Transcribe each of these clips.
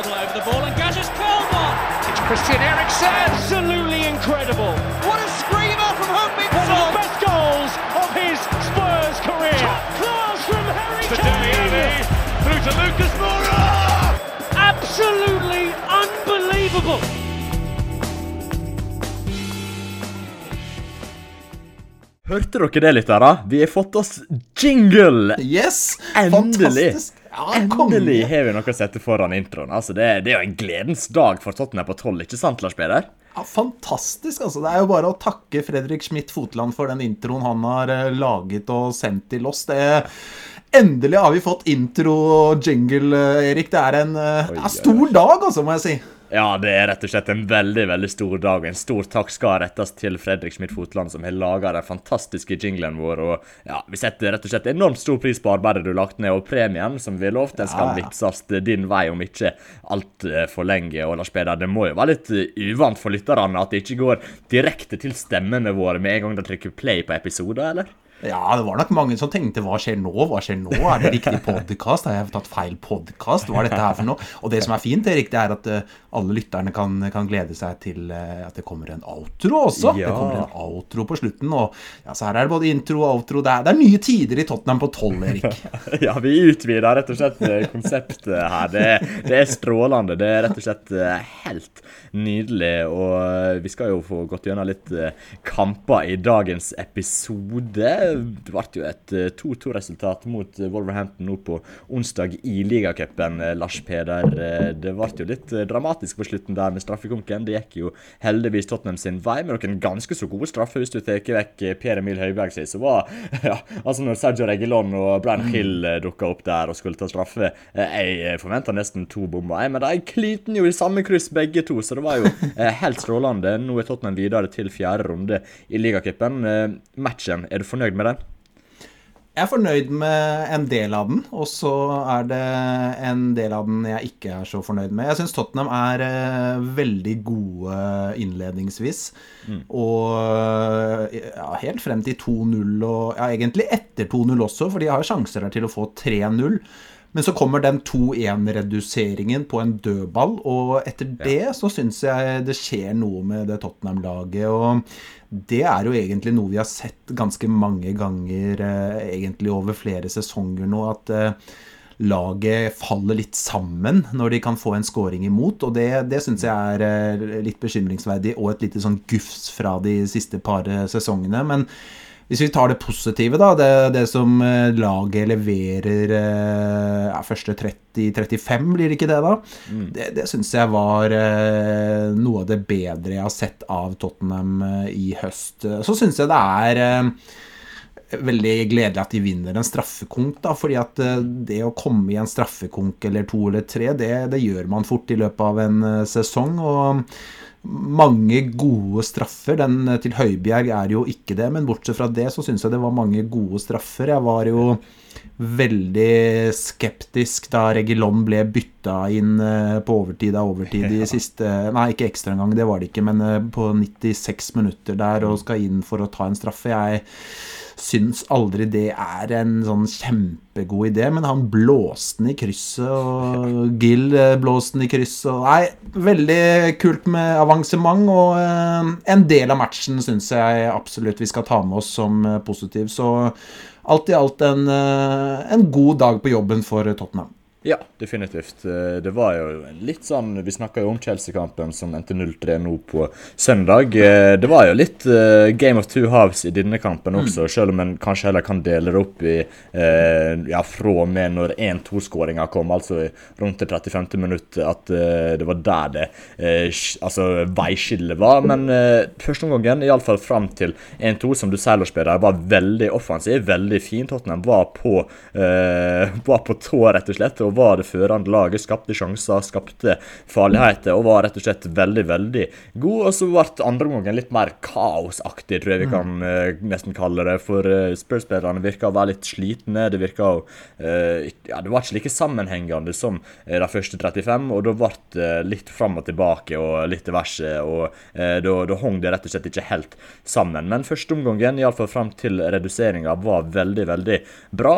Waddle over the ball and Gazza's curled one. It's Christian Eriksen. Absolutely incredible. What a screamer from Hung Min One of the best goals of his Spurs career. Top class from Harry To Dele Kane. Alli. Through to Lucas Moura. Absolutely unbelievable. Hørte dere det, lyttere? Vi har fått oss jingle! Yes! Endelig! Fantastisk. Ja. Endelig har vi noe å sette foran introen. Altså, det, det er jo en gledens dag for Tottenham på tolv, ikke sant, Lars Peder? Ja, fantastisk. altså. Det er jo bare å takke Fredrik Schmidt Fotland for den introen han har eh, laget og sendt til oss. Det Endelig har vi fått intro og jingle, eh, Erik. Det er en eh, Oi, ja, stor dag, altså, må jeg si. Ja, det er rett og slett en veldig veldig stor dag. En stor takk skal rettes til Fredrik Schmidt Fotland, som har laga den fantastiske jinglen vår. Og ja, Vi setter rett og slett enormt stor pris på arbeidet du har lagt ned, og premien, som vi lovt, den skal Ja, din vei om ikke altfor lenge. Og Lars Peder, det må jo være litt eh, uvant for lytterne at det ikke går direkte til stemmene våre med en gang de trykker play på episoder, eller? Ja, det var nok mange som tenkte hva skjer nå? Hva skjer nå? Er det riktig podkast? Har jeg tatt feil podkast? Hva er dette her for noe? Og det som er fint, Erik, det er at eh, alle lytterne kan, kan glede seg til eh, at det kommer en outro også. Ja. Det kommer en outro på slutten. Og ja, så her er det både intro og outro. Det er, det er nye tider i Tottenham på tolv, Erik. Ja, vi utvider rett og slett eh, konseptet her. Det, det er strålende. Det er rett og slett helt nydelig. Og vi skal jo få gått gjennom litt kamper i dagens episode. Det ble jo et eh, 2-2-resultat mot eh, Wolverhampton nå på onsdag i ligacupen, eh, Lars Peder. Eh, Det ble jo litt eh, dramatisk på slutten der med straffekonken. Det gikk jo heldigvis Tottenham sin vei med noen ganske så gode straffer. Hvis du tar vekk eh, Per Emil Høibjerg sin, så var ja, altså når Sergio Regilon og Brian Hill eh, dukka opp der og skulle ta straffe eh, Jeg forventa nesten to bomber, men de kliten jo i samme kryss begge to, så det var jo eh, helt strålende. Nå er Tottenham videre til fjerde runde i ligacupen. Eh, Matchen, er du fornøyd med den? Jeg er fornøyd med en del av den, og så er det en del av den jeg ikke er så fornøyd med. Jeg syns Tottenham er eh, veldig gode innledningsvis. Og ja, helt frem til 2-0, og ja, egentlig etter 2-0 også, for de har sjanser der til å få 3-0. Men så kommer den 2-1-reduseringen på en dødball, og etter det så syns jeg det skjer noe med det Tottenham-laget. Og det er jo egentlig noe vi har sett ganske mange ganger eh, egentlig over flere sesonger nå, at eh, laget faller litt sammen når de kan få en scoring imot. Og det, det syns jeg er eh, litt bekymringsverdig, og et lite sånn gufs fra de siste par sesongene. Men hvis vi tar det positive, da, det, det som eh, laget leverer eh, ja, første 30-35, blir det ikke det, da? Det, det syns jeg var eh, noe av det bedre jeg har sett av Tottenham eh, i høst. Så syns jeg det er eh, veldig gledelig at de vinner en straffekonk, da, fordi at eh, det å komme i en straffekonk eller to eller tre, det, det gjør man fort i løpet av en eh, sesong. og mange gode straffer. Den eh, til Høibjerg er jo ikke det, men bortsett fra det så syns jeg det var mange gode straffer. Jeg var jo veldig skeptisk da Regilon ble bytta inn eh, på overtid av overtid i siste Nei, ikke ekstraomgang, det var det ikke, men eh, på 96 minutter der og skal inn for å ta en straffe. Jeg syns aldri det er en sånn kjempegod idé, men han blåste den i krysset, og Gill eh, blåste den i krysset. Og, nei, veldig kult med avansement, og eh, en del av matchen syns jeg absolutt vi skal ta med oss som eh, positiv. Så alt i alt en, en god dag på jobben for Tottenham. Ja, definitivt. Eh, Det var jo litt sånn Vi snakka jo om Chelsea-kampen som endte 0-3 nå på søndag. Eh, Det var jo litt eh, Game of two halves i denne kampen også, selv om en kanskje heller kan dele det opp i Ja, fra og med når 1-2-skåringa kom, altså rundt det 35. minutt, at det var der det Altså veiskillet var. Men første omgangen, iallfall fram til 1-2, som du sier, Lars var veldig offensiv, veldig fin. Tottenham var på, var på tå, rett og slett, og var det førende laget. Skapte sjanser, skapte farligheter og var rett og slett veldig, veldig god. Og så ble andre omgangen litt mer kaosaktig, tror jeg vi kan uh, nesten kalle det. For uh, Spurs-spillerne virka å være litt slitne. Det virka å uh, Ja, det var ikke like sammenhengende som de første 35, og da ble det litt fram og tilbake og litt diverse, og da, da hang det rett og slett ikke helt sammen. Men første omgangen, iallfall fram til reduseringa, var veldig, veldig bra.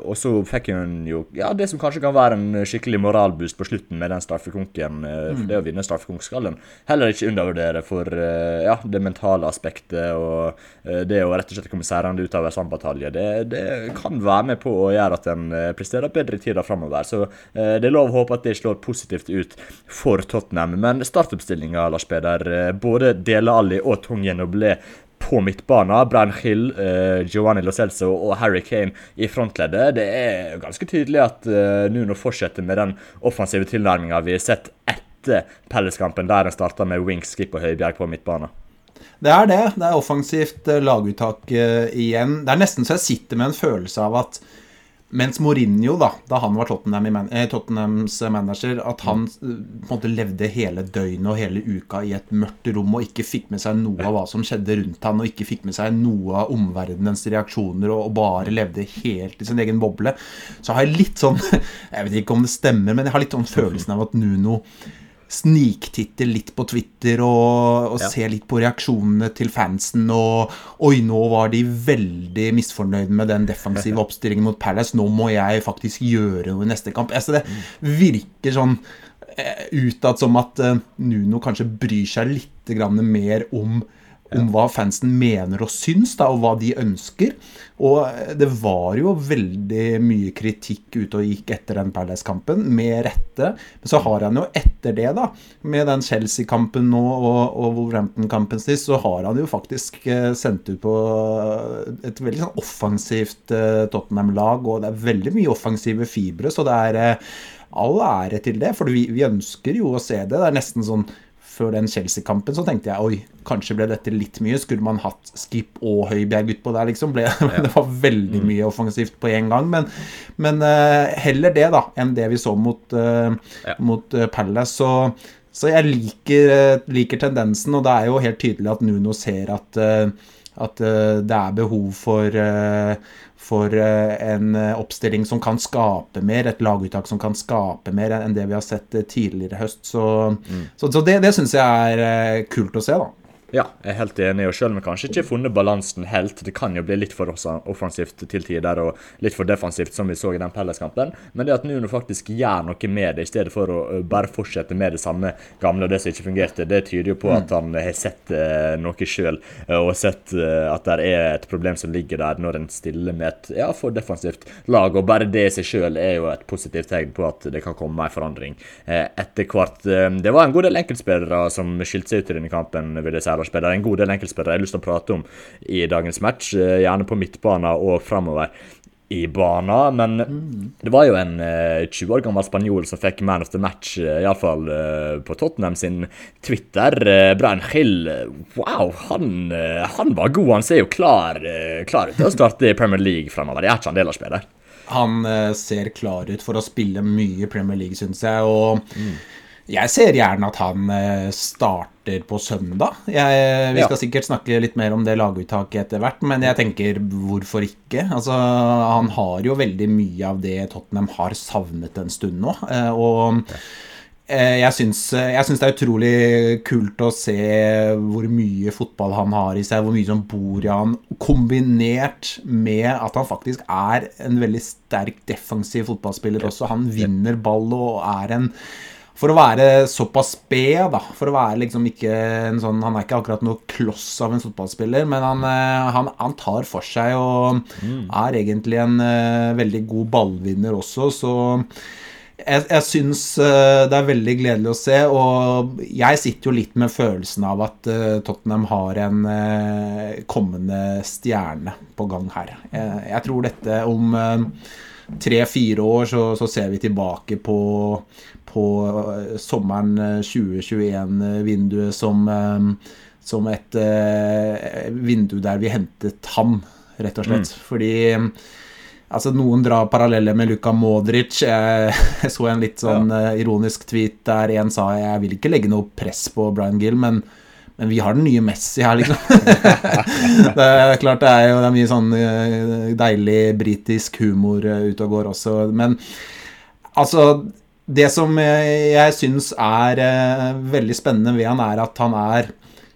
og så fikk hun jo ja, det som kanskje kan være en skikkelig moralboost på slutten med den straffekonken. For mm. det å vinne straffekonk skal en heller ikke undervurdere for ja, det mentale aspektet og det å rett og slett komme seirende ut av en sånn batalje. Det, det, kan være med på å gjøre at en presterer bedre i tida framover. Så det er lov å håpe at det slår positivt ut for Tottenham. Men startoppstillinga, Lars Peder, både Dele Alli og Tong Noblé på midtbanen. Brian Hill, eh, Giovanni Lo Celso og Harry Kane i frontleddet. Det er ganske tydelig at eh, Nuno fortsetter med den offensive tilnærminga vi har sett etter Pelleskampen, der en starta med Wings, Skip og Høibjerg på midtbanen. Det er det. Det er offensivt eh, laguttak igjen. Det er nesten så jeg sitter med en følelse av at mens Mourinho, da, da han var Tottenham man eh, Tottenhams manager, at han eh, på en måte levde hele døgnet og hele uka i et mørkt rom og ikke fikk med seg noe av hva som skjedde rundt han, og ikke fikk med seg noe av omverdenens reaksjoner, og, bare levde helt i sin egen boble, så har jeg litt sånn Jeg vet ikke om det stemmer, men jeg har litt sånn følelsen av at Nuno sniktitter litt på Twitter og, og ja. ser litt på reaksjonene til fansen. Og oi, nå var de veldig misfornøyde med den defensive oppstillingen mot Palace. Nå må jeg faktisk gjøre noe i neste kamp. Altså, det virker sånn eh, utad som at uh, Nuno kanskje bryr seg litt mer om om hva fansen mener og syns, da, og hva de ønsker. Og det var jo veldig mye kritikk ute og gikk etter den Palace-kampen, med rette. Men så har han jo etter det, da, med den Chelsea-kampen nå og, og Wolverhampton-kampen sist, så har han jo faktisk eh, sendt ut på et veldig sånn offensivt uh, Tottenham-lag, og det er veldig mye offensive fibre, så det er all ære til det, for vi, vi, ønsker jo å se det. Det er nesten sånn før den Chelsea-kampen så tenkte jeg oi, kanskje ble dette litt mye. Skulle man hatt Skip og Høibjerg utpå der, liksom? Ble, ja. det var veldig mm. mye offensivt på én gang. Men, men uh, heller det, da, enn det vi så mot, uh, ja. mot uh, Palace. Så, så jeg liker, liker, tendensen, og det er jo helt tydelig at Nuno ser at at det er behov for, for en oppstilling som kan skape mer, et laguttak som kan skape mer enn det vi har sett tidligere i høst. Så, mm. så, så det, det syns jeg er kult å se, da. Ja, jeg er helt enig. og Selv om vi kanskje ikke har funnet balansen helt, det kan jo bli litt for offensivt til tider og litt for defensivt, som vi så i den Pelles-kampen. Men det at Nuno faktisk gjør noe med det, i stedet for å bare fortsette med det samme gamle og det som ikke fungerte, det tyder jo på at han har sett noe sjøl og sett at det er et problem som ligger der når en stiller med et ja, for defensivt lag. Og bare det i seg sjøl er jo et positivt tegn på at det kan komme mer forandring uh, etter hvert. det var en god del enkeltspillere som skilte seg ut i denne kampen, vil jeg si enkeltspillere, en god del enkeltspillere jeg har lyst til å prate om i dagens match. Eh, gjerne på midtbanen og framover i banen. Men mm. det var jo en 20 eh, år gammel spanjol som fikk man of the match, uh, iallfall uh, på Tottenham sin Twitter. Brian Hill, wow, han, han, var god. Han ser jo klar, klar ut til å starte i Premier League framover. Er ikke han del av spillet? Han ser klar ut for å spille mye Premier League, syns jeg. og mm. Jeg ser gjerne at han eh, starter på søndag. Jeg, vi skal ja. sikkert snakke litt mer om det laguttaket etter hvert, men jeg tenker hvorfor ikke? Altså, han har jo veldig mye av det Tottenham har savnet en stund nå. Eh, og eh, jeg syns, jeg syns det er utrolig kult å se hvor mye fotball han har i seg, hvor mye som bor i han, kombinert med at han faktisk er en veldig sterk defensiv fotballspiller også. Han vinner ball og er en for å være såpass sped, da For å være liksom ikke en sånn Han er ikke akkurat noe kloss av en fotballspiller, men han, eh, han, han tar for seg og mm. er egentlig en uh, veldig god ballvinner også, så jeg, jeg syns uh, det er veldig gledelig å se, og jeg sitter jo litt med følelsen av at uh, Tottenham har en kommende stjerne på gang her. Jeg, jeg tror dette om tre-fire år så, så, ser vi tilbake på på eh, sommeren 2021-vinduet eh, som, eh, som et vindu der vi hentet han, rett og slett. Mm. Fordi Altså, noen drar paralleller med Luka Modric. Jeg, jeg så en litt sånn ja. ironisk tweet der en sa jeg vil ikke legge noe press på Brian Gill, men, men vi har den nye Messi her, liksom. det er klart det er jo det er mye sånn deilig britisk humor ute og går også, men altså det som jeg syns er eh, veldig spennende ved han, er at han er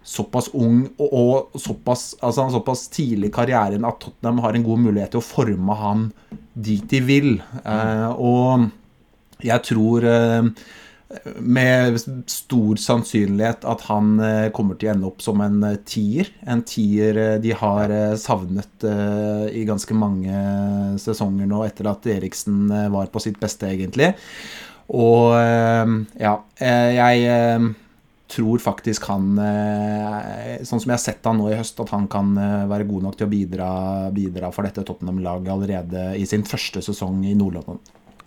såpass ung og, såpass, altså, såpass tidlig i karrieren at Tottenham har en god mulighet til å forme han dit de vil. Eh, og jeg tror eh, med stor sannsynlighet at han eh, kommer til å ende opp som en eh, tier. En tier eh, de har eh, savnet eh, i ganske mange sesonger nå etter at Eriksen eh, var på sitt beste, egentlig. Og eh, ja, eh, jeg eh, tror faktisk han eh, Sånn som jeg har sett han nå i høst, at han kan eh, være god nok til å bidra, bidra for dette Tottenham-laget allerede i sin første sesong i Nord-London.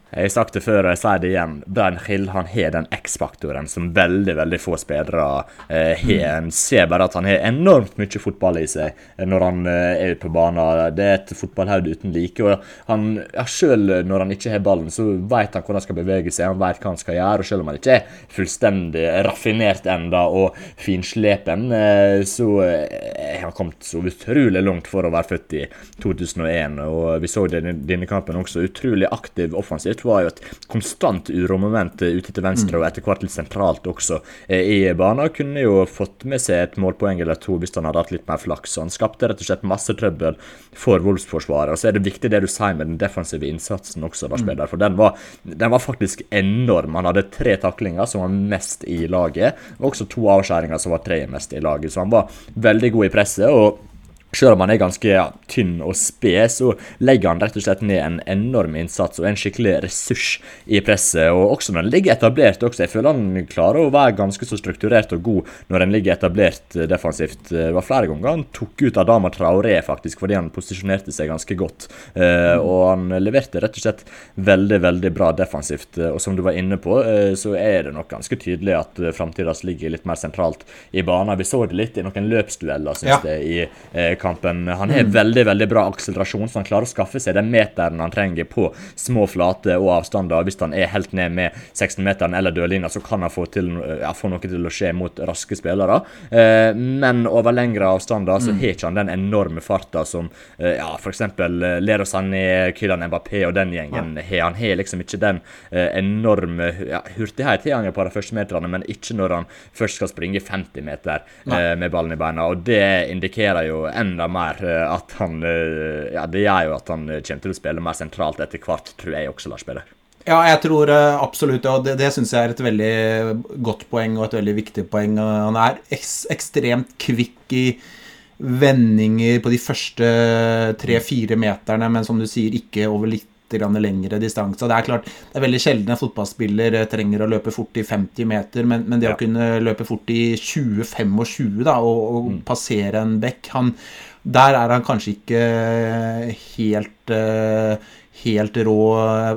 Jeg har sagt det før, og jeg sier det igjen. Brian Hill han har den X-faktoren som veldig veldig få spillere eh, har. En ser bare at han har enormt mye fotball i seg når han eh, er ute på banen. Det er et fotballhode uten like. og han, ja, Selv når han ikke har ballen, så vet han hvordan han skal bevege seg, han vet hva han skal gjøre. og Selv om han ikke er fullstendig raffinert enda og finslepen, eh, så eh, har han kommet så utrolig langt for å være født i 2001. og Vi så det i denne kampen også. Utrolig aktiv offensivt var jo et konstant uromoment eh, ute til venstre og etter hvert litt sentralt også eh, i banen. Kunne jo fått med seg et målpoeng eller to hvis han hadde hatt litt mer flaks. Han skapte rett og slett masse trøbbel for Wolfs-forsvaret. Og så er det viktig det du sier med den defensive innsatsen også, Lars Peder, for den var, den var faktisk enorm. Han hadde tre taklinger som var mest i laget, og også to avskjæringer som var tre mest i laget. Så han var veldig god i presset. og selv om han er ganske ja, tynn og sped, så legger han rett og slett ned en enorm innsats og en skikkelig ressurs i presset. Og også når han ligger etablert også. Jeg føler han klarer å være ganske så strukturert og god når han ligger etablert eh, defensivt. Det var flere ganger han tok ut Adama Traoré faktisk, fordi han posisjonerte seg ganske godt. Eh, og han leverte rett og slett veldig, veldig bra defensivt. Og som du var inne på, eh, så er det nok ganske tydelig at eh, framtida ligger litt mer sentralt i banen. Vi så det litt i noen løpsdueller, syns Ja. jeg, i eh, kampen. Han har veldig veldig bra akselerasjon, så han klarer å skaffe seg den meteren han trenger på små flater og avstander. Hvis han er helt ned med 16-meteren eller dørlinja, så kan han få, til, ja, få noe til å skje mot raske spillere. Eh, men over lengre avstander så har ikke han den enorme farta som eh, ja, f.eks. Lero Sané, Kylian Mbappé og den gjengen har. Han har liksom ikke den eh, enorme ja, hurtighet har han på de første meterne, men ikke når han først skal springe 50 meter eh, med ballen i beina. Og det indikerer jo enda mer eh, at han eh, Ja, det gjør jo at han eh, kommer til å spille mer sentralt etter hvert, tror jeg også, Lars Peder. Ja, jeg tror absolutt og det, det syns jeg er et veldig godt poeng og et veldig viktig poeng. Han er ekstremt kvikk i vendinger på de første tre-fire meterne, men som du sier, ikke over litt lengre distanse. Det er klart, det er veldig sjelden en fotballspiller eh, trenger å løpe fort i 50 meter, men, men det Ja. å kunne løpe fort i 20-25 da, og, og passere en bekk han, Der er han kanskje ikke helt eh, helt rå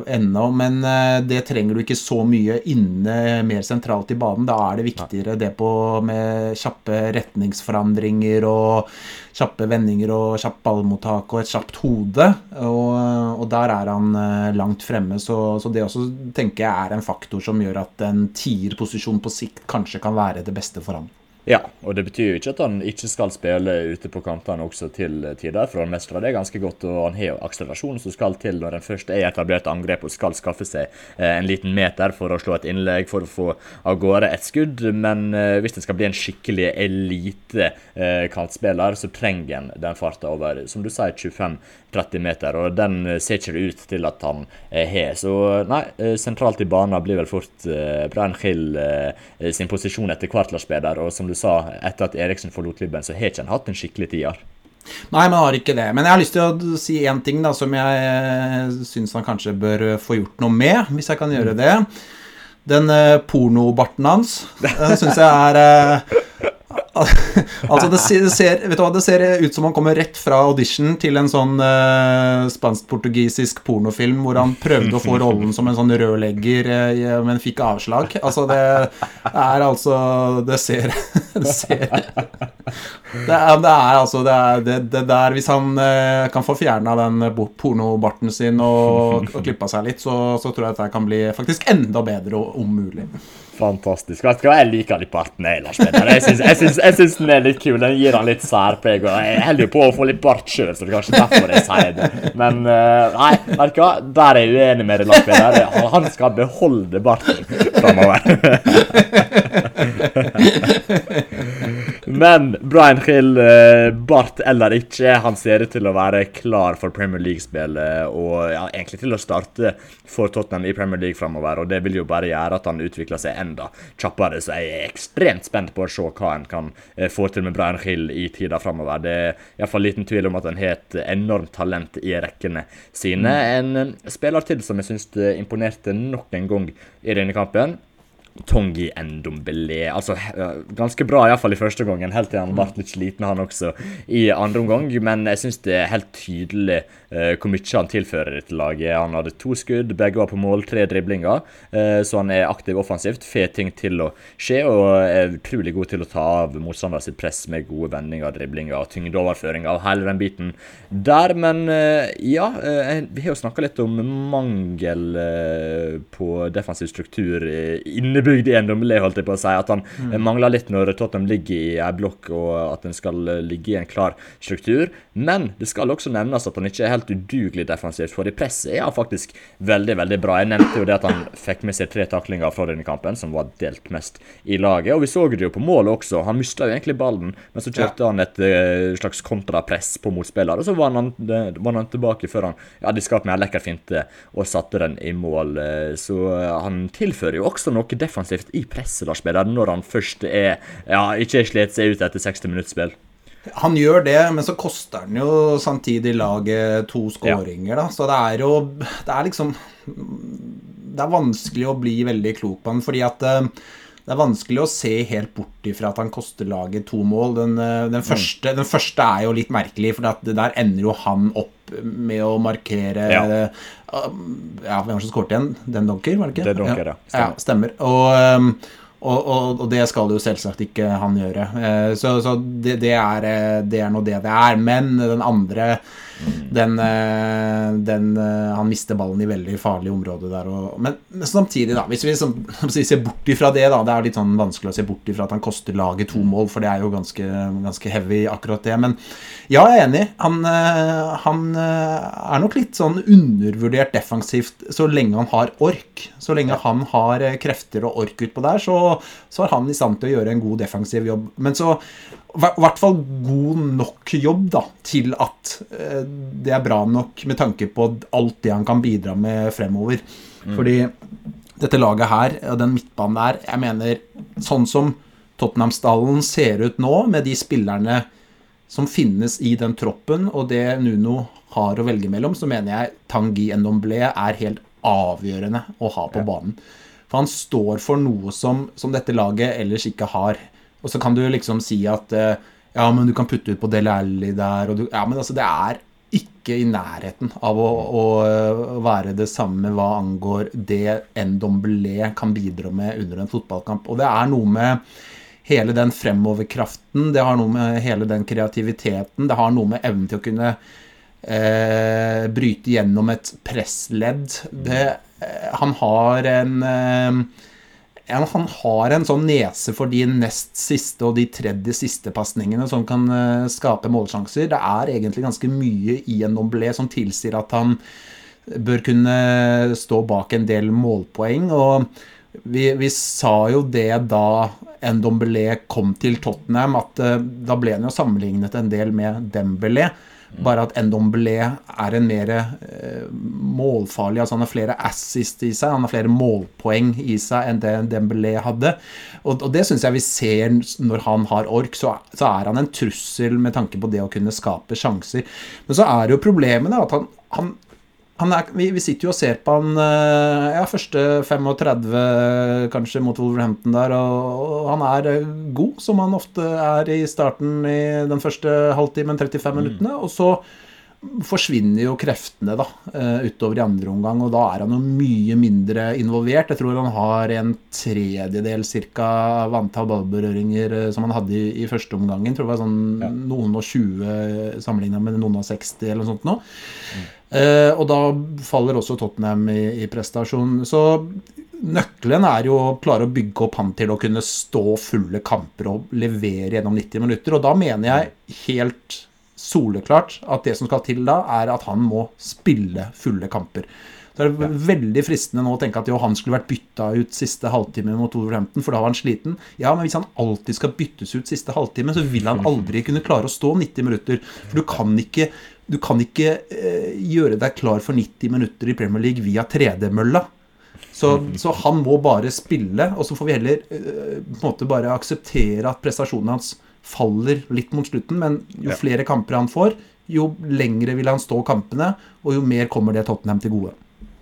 ennå, men eh, det trenger du ikke så mye inne mer sentralt i banen. Da er det viktigere det på med kjappe retningsforandringer og kjappe vendinger og kjapt ballmottak og et kjapt hode. Og, og der er han eh, langt fremme, så, så det også tenker jeg er en faktor som gjør at en tierposisjon på sikt kanskje kan være det beste for han. Ja, og det betyr jo ikke at han ikke skal spille ute på kantene også til tider, for han mestrer det ganske godt, og han har jo akselerasjonen som skal til når en først er etablert angrep og skal skaffe seg eh, en liten meter for å slå et innlegg, for å få av gårde et skudd. Men eh, hvis det skal bli en skikkelig elite eh, kantspiller, så trenger en den farta over, som du sier, 25-30 meter, og den eh, ser ikke det ut til at han eh, har. Så nei, eh, sentralt i banen blir vel fort Brian Hill sin posisjon etter hvert, Lars Peder, og som du sa, etter at Eriksen forlot klubben, så har ikke han hatt en skikkelig tier. Nei, men har ikke det. Men jeg har lyst til å si én ting da, som jeg syns han kanskje bør få gjort noe med, hvis jeg kan gjøre det. Den pornobarten hans syns jeg er Altså, det ser, vet du hva, det ser ut som han kommer rett fra audition til en sånn eh, spansk-portugisisk pornofilm hvor han prøvde å få rollen som en sånn rørlegger, eh, men fikk avslag. Altså, det er altså Det ser Det ser det er, det er altså det, er, det, det der Hvis han eh, kan få fjerna den pornobarten sin og, og klippa seg litt, så, så tror jeg at det kan bli faktisk enda bedre, om mulig. Fantastisk. Vet du hva, jeg liker Lars Peder. Jeg syns, jeg, jeg syns den er litt kul. Den gir han litt særpreg. og Jeg holder jo på å få litt bart sjøl, så det er kanskje derfor jeg sier det. Men eh, nei, vet du hva, der er jeg uenig med deg, Lars Han skal beholde barten. framover. Men Brian Hill, eh, Bart eller ikke, han ser ut til å være klar for Premier League-spillet. Og ja, egentlig til å starte for Tottenham i Premier League framover. Og det vil jo bare gjøre at han utvikler seg enda kjappere. Så jeg er ekstremt spent på å se hva han kan eh, få til med Brian Hill i tida framover. Det er iallfall liten tvil om at han har et enormt talent i rekkene sine. En eh, spiller til som jeg syns imponerte nok en gang i denne kampen. Tongi Ndombele. Altså ganske bra, iallfall i første gangen, helt til han ble litt sliten, han også, i andre omgang. Men jeg syns det er helt tydelig hvor mye han tilfører dette laget. Han hadde to skudd, begge var på mål, tre driblinger. Uh, så han er aktiv offensivt, får ting til å skje, og er utrolig god til å ta av motstanderen sitt press med gode vendinger, driblinger og tyngdeoverføring av hele den biten der. Men uh, ja, vi har jo snakka litt om mangel på defensiv struktur innebygd i Ndombele, holdt jeg på å si. At han mm. mangler litt når Tottenham ligger i ei blokk, og at en skal eh, ligge i en klar struktur. Men det skal også nevnes at han ikke er helt udugelig defensivt, for i presset er han faktisk veldig veldig bra. Jeg nevnte jo det at han fikk med seg tre taklinger fra denne kampen, som var delt mest i laget. Og vi så det jo på målet også. Han mista jo egentlig ballen, men så kjørte ja. han et uh, slags kontrapress på motspiller, og så var han, var han tilbake før han ja, de skapte med en lekker finte og satte den i mål. Så han tilfører jo også noe defensivt defensivt i presset, Lars Peder, når han først er ja, ikke slet seg ut etter 60 minutts spill? Han gjør det, men så koster han jo samtidig laget to skåringer, da. Så det er jo Det er liksom Det er vanskelig å bli veldig klok på han, fordi at eh, det er vanskelig å se helt bort ifra at han koster laget to mål. Den, eh, den, første, den første, er jo litt merkelig, for der ender jo han opp med å markere Ja, ja hvem var det som skåret igjen? Den Donker, var det ikke? Den Donker, ja. Stemmer. Ja, stemmer. Og, um, og, og, og, det skal jo selvsagt ikke han gjøre. Eh, så, så det, det, er, eh, det er nå det det er. Men den andre den, eh, den, eh, Han mister ballen i veldig farlig område der. Og, men, men, samtidig, da, hvis vi som, ser bort ifra det, da Det er litt sånn vanskelig å se bort ifra at han koster laget to mål, for det er jo ganske, ganske heavy, akkurat det. Men ja, jeg er enig. Han, eh, han er nok litt sånn undervurdert defensivt så lenge han har ork. Så lenge han har krefter og ork utpå der, så, så er han i stand til å gjøre en god defensiv jobb. Men så hvert fall god nok jobb da, til at eh, det er bra nok med tanke på alt det han kan bidra med fremover. Mm. Fordi dette laget her, og den midtbanen der, jeg mener sånn som Tottenham-stallen ser ut nå, med de spillerne som finnes i den troppen, og det Nuno har å velge mellom, så mener jeg Tangi Ndomblé er helt avgjørende å ha på banen. For han står for noe som, som dette laget ellers ikke har. Og så kan du liksom si at eh, ja, men du kan putte ut på Dele Alli der, du Ja, men altså, det er ikke i nærheten av å, å være det samme hva angår det en dombelé kan bidra med under en fotballkamp. Og det er noe med hele den fremoverkraften, det har noe med hele den kreativiteten, det har noe med evnen til å kunne eh, bryte gjennom et pressledd. Det, eh, han har en eh, han har en sånn nese for de nest siste og de tredje siste pasningene som kan uh, skape målsjanser. Det er egentlig ganske mye i en Nomblé som tilsier at han bør kunne stå bak en del målpoeng. og vi, vi sa jo det da Ndombele kom til Tottenham, at uh, da ble han jo sammenlignet en del med Dembélé. Bare at Ndombele er en mer eh, målfarlig altså Han har flere assist i seg, han har flere målpoeng i seg enn det Dembélé hadde. Og, og det syns jeg vi ser når han har ork, så, så, er han en trussel med tanke på det å kunne skape sjanser. Men så er jo problemet at han, han er, vi, vi, sitter jo og ser på han eh, ja, første 35 kanskje mot Wolverhampton der, og, og, han er eh, god, som han ofte er i starten i den første halvtimen, 35 mm. Og så forsvinner jo kreftene da, eh, utover i andre omgang, og da er han jo mye mindre involvert. Jeg tror han har en tredjedel cirka av antall ballberøringer som han hadde i, i, første omgangen. Jeg tror det var sånn ja. noen og 20 sammenligna med noen og 60 eller noe sånt nå. Mm. Uh, og da faller også Tottenham i, i, prestasjon. Så nøkkelen er jo å klare å bygge opp han til å kunne stå fulle kamper og levere gjennom 90 minutter. Og da mener jeg helt soleklart at det som skal til da, er at han må spille fulle kamper. Så er det veldig fristende nå å tenke at jo, han skulle vært bytta ut siste halvtime mot Wolverhampton, for da var han sliten. Ja, men hvis han alltid skal byttes ut siste halvtime, så vil han aldri kunne klare å stå 90 minutter. For du kan ikke, du kan ikke eh, gjøre deg klar for 90 minutter i Premier League via 3D-mølla. Så, så, han må bare spille, og så får vi heller eh, på en måte bare akseptere at prestasjonen hans faller litt mot slutten, men jo flere kamper han får, jo lengre vil han stå kampene, og jo mer kommer det Tottenham til gode.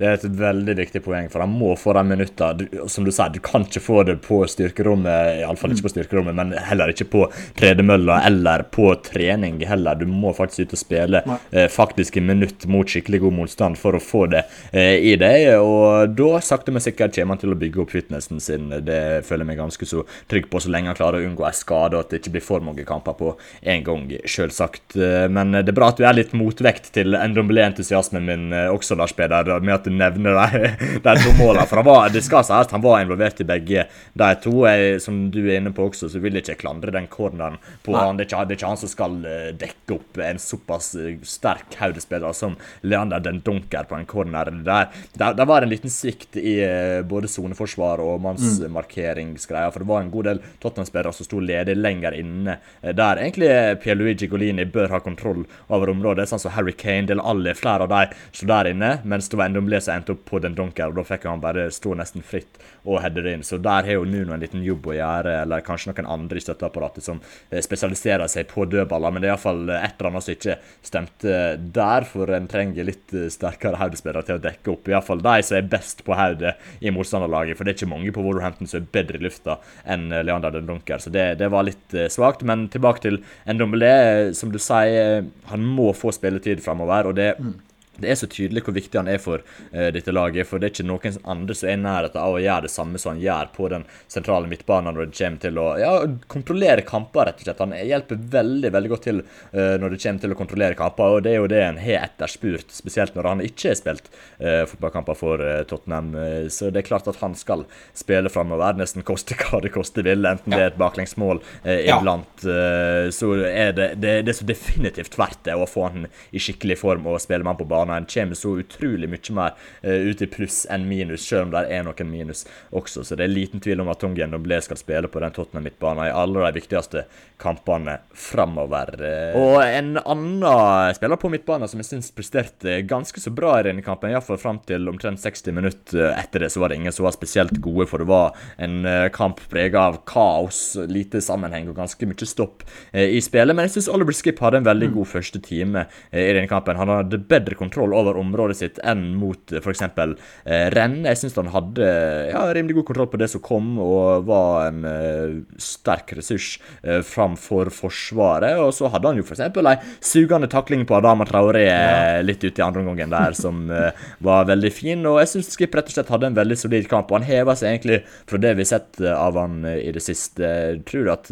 Det er et veldig viktig poeng, for han må få de minuttene. Som du sa, du kan ikke få det på styrkerommet, iallfall ikke på styrkerommet, men heller ikke på tredemølla eller på trening heller. Du må faktisk ut og spille eh, i minutt mot skikkelig god motstand for å få det eh, i deg. Og da, sakte, men sikkert, kommer han til å bygge opp fitnessen sin. Det føler jeg meg ganske så trygg på, så lenge han klarer å unngå en skade, og at det ikke blir for mange kamper på en gang, selvsagt. Eh, men det er bra at du er litt motvekt til Ndombele-entusiasmen min eh, også, Lars Peder, med at du nevner de, de to målene. For var, det skal sies han var involvert i begge de to. Jeg, som du er inne på også, så vil jeg ikke klandre den corneren på han. Det er, ikke, det han som skal eh, dekke opp en såpass eh, sterk Haude-spiller som Leander den Dunker på en corner. Der, der, der var en liten svikt i eh, både soneforsvar og mannsmarkeringsgreier. For det var en god del Tottenham-spillere som sto ledig lenger inne der. Egentlig Pierluigi Golini bør ha kontroll over området, sånn som Harry Kane, Del Alli, flere av de sto der inne. Mens det var enda som endte opp på den dunker, og da fikk han bare stå nesten fritt og heade det inn. Så der har jo Nuno en liten jobb å gjøre, eller kanskje noen andre i støtteapparatet som eh, spesialiserer seg på dødballer. Men det er iallfall et eller annet som ikke stemte der, for en trenger litt eh, sterkere hodespillere til å dekke opp. Iallfall de som er best på hodet i motstanderlaget, for det er ikke mange på Wolverhampton som er bedre i lufta enn eh, Leander den Dunker. Så det, det var litt svakt. Men tilbake til Ndombele. Som du sier, han må få spilletid framover, og det mm det er så tydelig hvor viktig han er for uh, dette laget. For det er ikke noen andre som er i nærheten av å gjøre det samme som han gjør på den sentrale midtbanen når det kommer til å ja, kontrollere kamper, rett og slett. Han hjelper veldig veldig godt til uh, når det kommer til å kontrollere kamper, og det er jo det en har etterspurt, spesielt når han ikke har spilt uh, fotballkamper for Tottenham. så det er klart at han skal spille framover, nesten koste hva det koste vil, enten det er et baklengsmål iblant. Ja. så er det, det, det er så definitivt verdt det å få han i skikkelig form og spille med han på banen han kommer så utrolig mye mer uh, ut i pluss enn minus, selv om det er noen minus også. Så det er liten tvil om at Tom Doblé skal spille på den Tottenham midtbanen i alle de viktigste kampene framover. Uh, og en annen spiller på midtbanen som jeg syns presterte ganske så bra i denne kampen, iallfall fram til omtrent 60 minutter etter det, så var det ingen som var spesielt gode, for det var en kamp prega av kaos, lite sammenheng og ganske mye stopp i spillet. Men jeg syns Oliver Skip hadde en veldig mm. god første time i denne kampen. Han hadde bedre kontroll kontroll over området sitt enn mot f.eks. Eh, renn. Jeg syns han hadde ja, rimelig god kontroll på det som kom, og var en eh, sterk ressurs eh, framfor Forsvaret. Og så hadde han jo f.eks. ei sugende takling på Adama Traoré ja. Eh, litt ute i andre omgangen der, som eh, var veldig fin. Og jeg syns Skip rett og slett hadde en veldig solid kamp. Og han heva seg egentlig fra det vi har sett eh, av han i det siste. Jeg tror at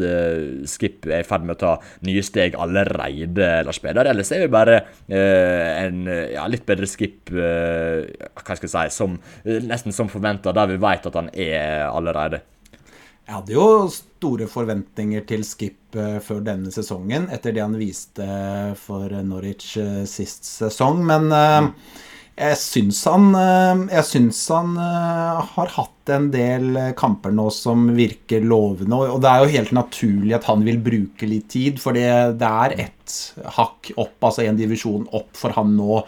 Skip er i ferd med å ta nye steg allerede, Lars Peder. Ellers er vi bare en ja, litt bedre skip uh, hva skal jeg si, som, nesten som forventa, der vi vet at han er allerede. Jeg hadde jo store forventninger til Skip uh, før denne sesongen, etter det han viste for Norwich sist sesong. Men uh, jeg syns han, jeg syns han har hatt en del kamper nå som virker lovende. Og det er jo helt naturlig at han vil bruke litt tid, for det, det er ett hakk opp, altså en divisjon opp for han nå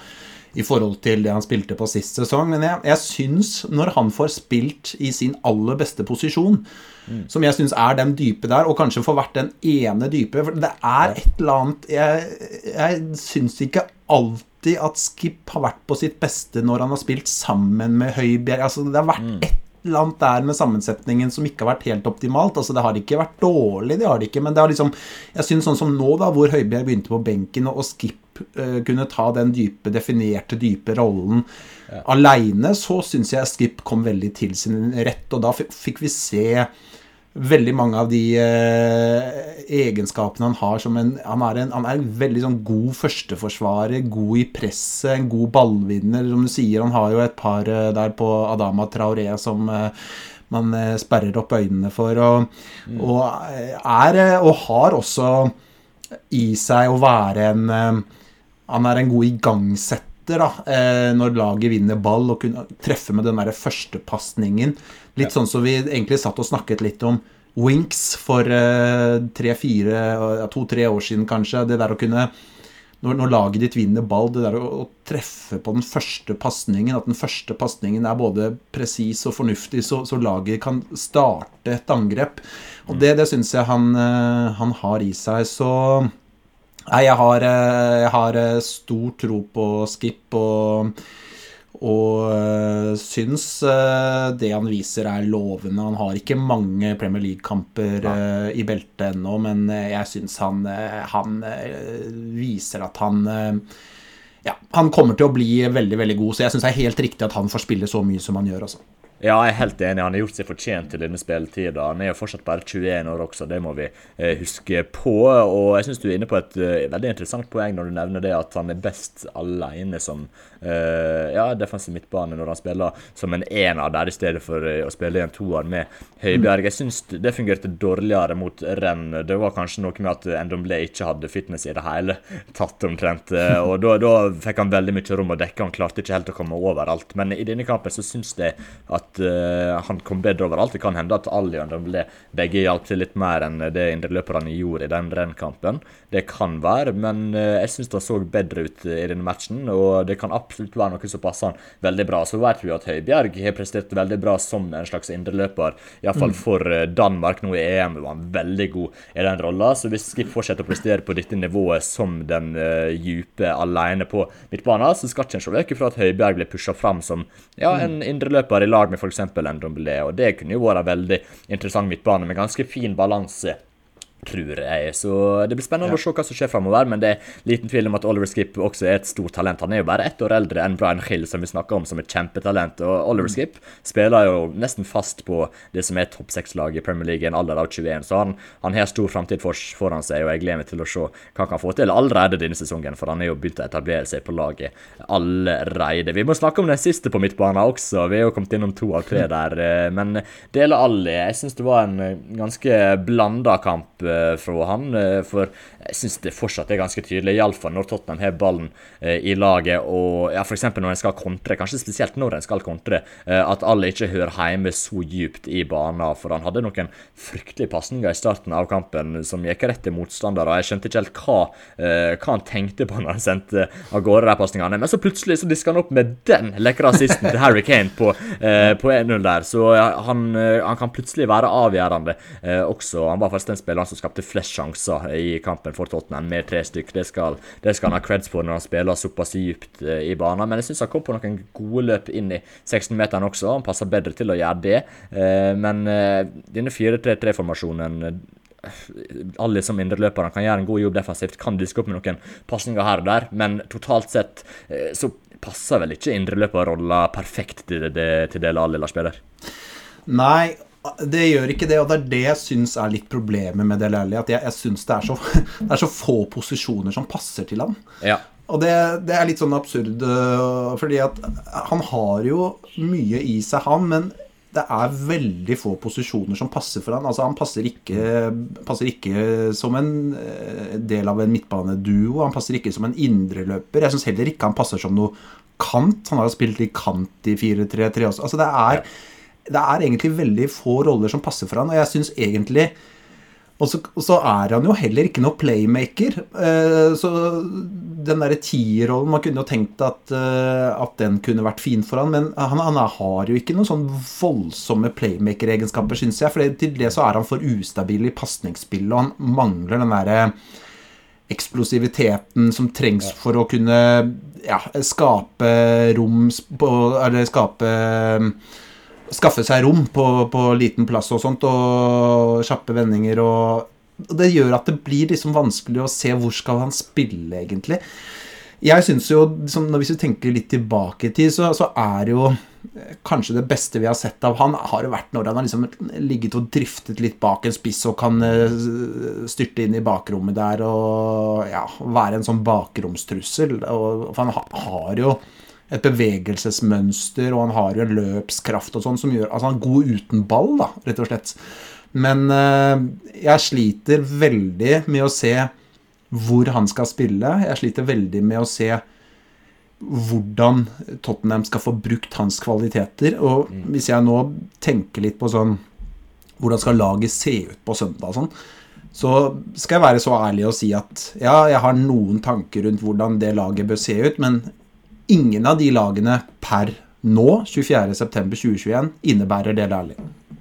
i forhold til det han spilte på sist sesong. Men jeg, jeg syns, når han får spilt i sin aller beste posisjon, mm. som jeg syns er den dype der, og kanskje får vært den ene dype For det er et eller annet Jeg, jeg syns ikke alltid at Skip har vært på sitt beste når han har spilt sammen med Høibjerg. Altså, det har vært mm. et eller annet der med sammensetningen som ikke har vært helt optimalt. Altså, det har ikke vært dårlig, det har det ikke, men det har liksom Jeg syns sånn som nå, da, hvor Høibjerg begynte på benken, og Skip uh, kunne ta den dype, definerte, dype rollen ja. aleine, så syns jeg Skip kom veldig til sin rett, og da fikk vi se veldig mange av de eh, egenskapene han har som en Han er en, han er en veldig sånn god førsteforsvarer, god i presset, en god ballvinner. Som du sier, han har jo et par eh, der på Adama Traoré som eh, man eh, sperrer opp øynene for. Og, mm. og, eh, er Og har også i seg å være en Han er en god igangsetter da, eh, når laget vinner ball, og kunne treffe med den første pasningen. Litt sånn som vi egentlig satt og snakket litt om Winks for tre-fire, to-tre år siden kanskje. Det der å kunne når, når, laget ditt vinner ball, det der å, å treffe på den første pasningen, at den første pasningen er både presis og fornuftig, så, så, laget kan starte et angrep. Og det, det syns jeg han, eh, han, har i seg. Så nei, jeg har, eh, jeg har eh, stor tro på Skip og og uh, syns uh, det han viser er lovende. Han har ikke mange Premier League-kamper uh, i beltet ennå, men jeg syns han, han viser at han ja, han kommer til å bli veldig veldig god, så jeg syns det er helt riktig at han får spille så mye som han gjør. altså. Ja, jeg er helt enig. Han har gjort seg fortjent til denne spilletida. Han er jo fortsatt bare 21 år også, det må vi eh, huske på. Og jeg syns du er inne på et uh, veldig interessant poeng når du nevner det at han er best alene som uh, ja, defensiv midtbane når han spiller som en ener der, i stedet for å spille i en toer med Høibjerg. Jeg syns det fungerte dårligere mot renn. Det var kanskje noe med at Endomble ikke hadde fitness i det hele tatt, omtrent. og da, da fikk han veldig mye rom å dekke. Han klarte ikke helt å komme overalt. Men i denne kampen så syns jeg at at uh, han kom bedre overalt. Det kan hende at Ali og Ndomble begge hjalp til litt mer enn det indreløperne gjorde i den rennkampen. Det kan være, men uh, jeg syns det så bedre ut i denne matchen, og det kan absolutt være noe som passer han veldig bra. Så vet vi at Høibjerg har prestert veldig bra som en slags indreløper, iallfall mm. for eh, Danmark nå i EM. var han veldig god i den rolla. Så hvis Skip fortsetter å prestere på dette nivået som den uh, dype alene på midtbanen, så skal ikke en se vekk fra at Høibjerg blir pusha fram som ja, en indreløper i lag med f.eks. Ndombele. Og det kunne jo vært veldig interessant midtbane med ganske fin balanse tror jeg. Så det blir spennende ja. å se hva som skjer framover. Men det er liten tvil om at Oliver Skip også er et stort talent. Han er jo bare ett år eldre enn Brian Hill, som vi snakker om som et kjempetalent. Og Oliver mm. Skip spiller jo nesten fast på det som er topp seks-lag i Premier League i en alder av 21. Så han, han har stor framtid for, foran seg, og jeg gleder meg til å se hva han kan få til allerede denne sesongen. For han er jo begynt å etablere seg på laget allerede. Vi må snakke om den siste på midtbanen også. Vi er jo kommet innom to av tre der. Eh, men Dele Alli, jeg syns det var en ganske blanda kamp Eh, fra han. Eh, for jeg syns det fortsatt er ganske tydelig, iallfall når Tottenham har ballen eh, i laget og ja, f.eks. når en skal kontre, kanskje spesielt når en skal kontre, at alle ikke hører hjemme så djupt i banen. For han hadde noen fryktelige pasninger i starten av kampen som gikk rett til motstander. og Jeg skjønte ikke helt hva, hva han tenkte på når han sendte av gårde de pasningene. Men så plutselig så diska han opp med den lekre assisten til Harry Kane på, på 1-0 der. Så han, han, kan plutselig være avgjørende også. Han var faktisk den spilleren som skapte flest sjanser i kampen for Tottenham, med tre stykk. Det skal, det skal han ha creds for når han spiller såpass dypt eh, i banen. Men jeg syns han kom på noen gode løp inn i 16-meteren også. Han passer bedre til å gjøre det. Eh, men eh, denne 4-3-3-formasjonen alle som indreløpere kan gjøre en god jobb defensivt, kan diske opp med noen pasninger her og der, men totalt sett så passer vel ikke indreløperrolla perfekt til, det, til det Lars Peder? Nei, det gjør ikke det, og det er det jeg syns er litt problemet med Del Alli. At jeg, jeg syns det, det, er så få posisjoner som passer til ham. Ja. Og det, det, er litt sånn absurd, øh, fordi at han har jo mye i seg, han, men det er veldig få posisjoner som passer for han. Altså, han passer ikke, passer ikke som en øh, del av en midtbaneduo. Han passer ikke som en indreløper. Jeg syns heller ikke han passer som noe kant. Han har jo spilt i kant i 4-3-3 også. Altså, det er ja det er egentlig veldig få roller som passer for han, og jeg syns egentlig og så, og så, er han jo heller ikke noe playmaker. Eh, så den derre tierrollen Man kunne jo tenkt at, uh, at, den kunne vært fin for han, men han, han har jo ikke noen sånn voldsomme playmaker-egenskaper, syns jeg. For til det så er han for ustabil i pasningsspillet, og han mangler den derre eksplosiviteten som trengs for å kunne ja, skape rom på Eller skape skaffe seg rom på, på, liten plass og sånt, og kjappe vendinger og Det gjør at det blir liksom vanskelig å se hvor skal han spille, egentlig. Jeg syns jo, liksom, hvis vi tenker litt tilbake i tid, så, så er jo eh, kanskje det beste vi har sett av han, har vært når han har liksom ligget og driftet litt bak en spiss og kan eh, styrte inn i bakrommet der og ja, være en sånn bakromstrussel. Og, for han har jo et bevegelsesmønster, og han har jo en løpskraft og sånn som gjør Altså, han er god uten ball, da, rett og slett. Men uh, jeg sliter veldig med å se hvor han skal spille. Jeg sliter veldig med å se hvordan Tottenham skal få brukt hans kvaliteter. Og hvis jeg nå tenker litt på sånn Hvordan skal laget se ut på søndag og sånn, så skal jeg være så ærlig og si at ja, jeg har noen tanker rundt hvordan det laget bør se ut, men ingen av de lagene per nå, 24.9.2021, innebærer det ærlig.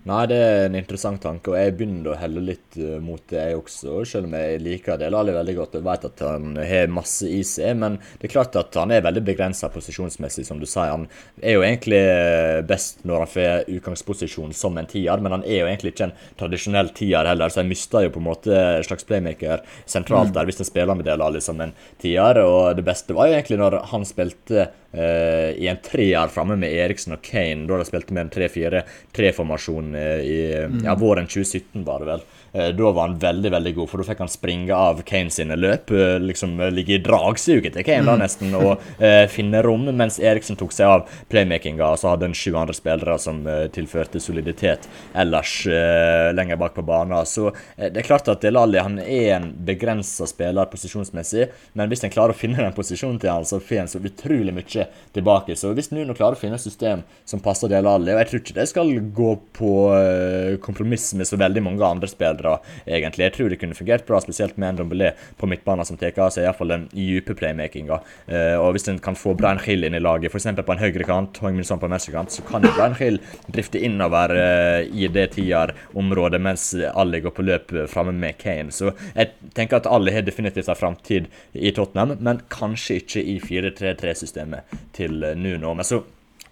Nei, det er en interessant tanke, og jeg begynner å helle litt uh, mot det, jeg også. Selv om jeg liker det Lali veldig godt og vet at han har masse i seg. Men det er klart at han er veldig begrensa posisjonsmessig, som du sier. Han er jo egentlig eh, best når han får utgangsposisjon som en tier, men han er jo egentlig ikke en tradisjonell tier heller, så jeg mister jo på en måte en slags playmaker sentralt mm. der hvis en spiller med det Lali som en tier. Og det beste var jo egentlig når han spilte uh, i en treer framme med Eriksen og Kane, da de spilte med en 3-4-3-formasjon uh, i mm. ja, våren 2017, var det vel. Eh, da var han veldig veldig god, for da fikk han springe av Kane sine løp. Eh, liksom eh, Ligge i dragsuget til Kane da mm. nesten og uh, finne rom, mens Eriksen tok seg av playmakinga. Og så hadde han sju andre spillere som uh, tilførte soliditet ellers uh, lenger bak på banen. Så det er klart at Delali han er en begrensa spiller posisjonsmessig, men hvis en klarer å finne den posisjonen til han, så får han så utrolig mye tilbake. Så hvis Nuno klarer å finne et system som passer Delali, og jeg tror ikke det skal gå på kompromiss med så veldig mange andre spillere bedre, egentlig. Jeg tror det kunne fungert bra, spesielt med en Dombelé på midtbanen som tar av seg iallfall den dype playmakinga. Uh, og hvis en kan få Brian Hill inn i laget, f.eks. på en høyrekant, Hong-Min på venstrekant, så kan Brian Hill drifte innover uh, i det tierområdet mens alle går på løp framme med Kane. Så jeg tenker at alle har definitivt en framtid i Tottenham, men kanskje ikke i 4-3-3-systemet til Nuno. Men så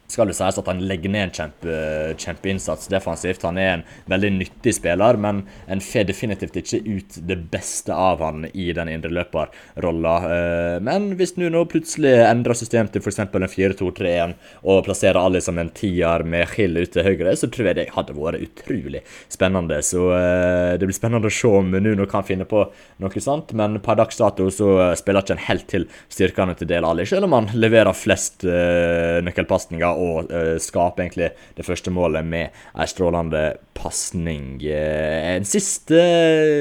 skal det sies at han legger ned en kjempe, kjempeinnsats defensivt. Han er en veldig nyttig spiller, men en får definitivt ikke ut det beste av han i den indreløperrolla. Eh, men hvis du nå plutselig endrer system til f.eks. en 4-2-3-1 og plasserer alle som en tier med Hill ut til høyre, så tror jeg det hadde vært utrolig spennende. Så eh, det blir spennende å se om Nuno kan finne på noe sånt, men per dags dato så spiller ikke en helt til styrkene til Del Ali, selv om han leverer flest uh, nøkkelpasninger og uh, skape egentlig det første målet med ei strålende pasning. Uh, en siste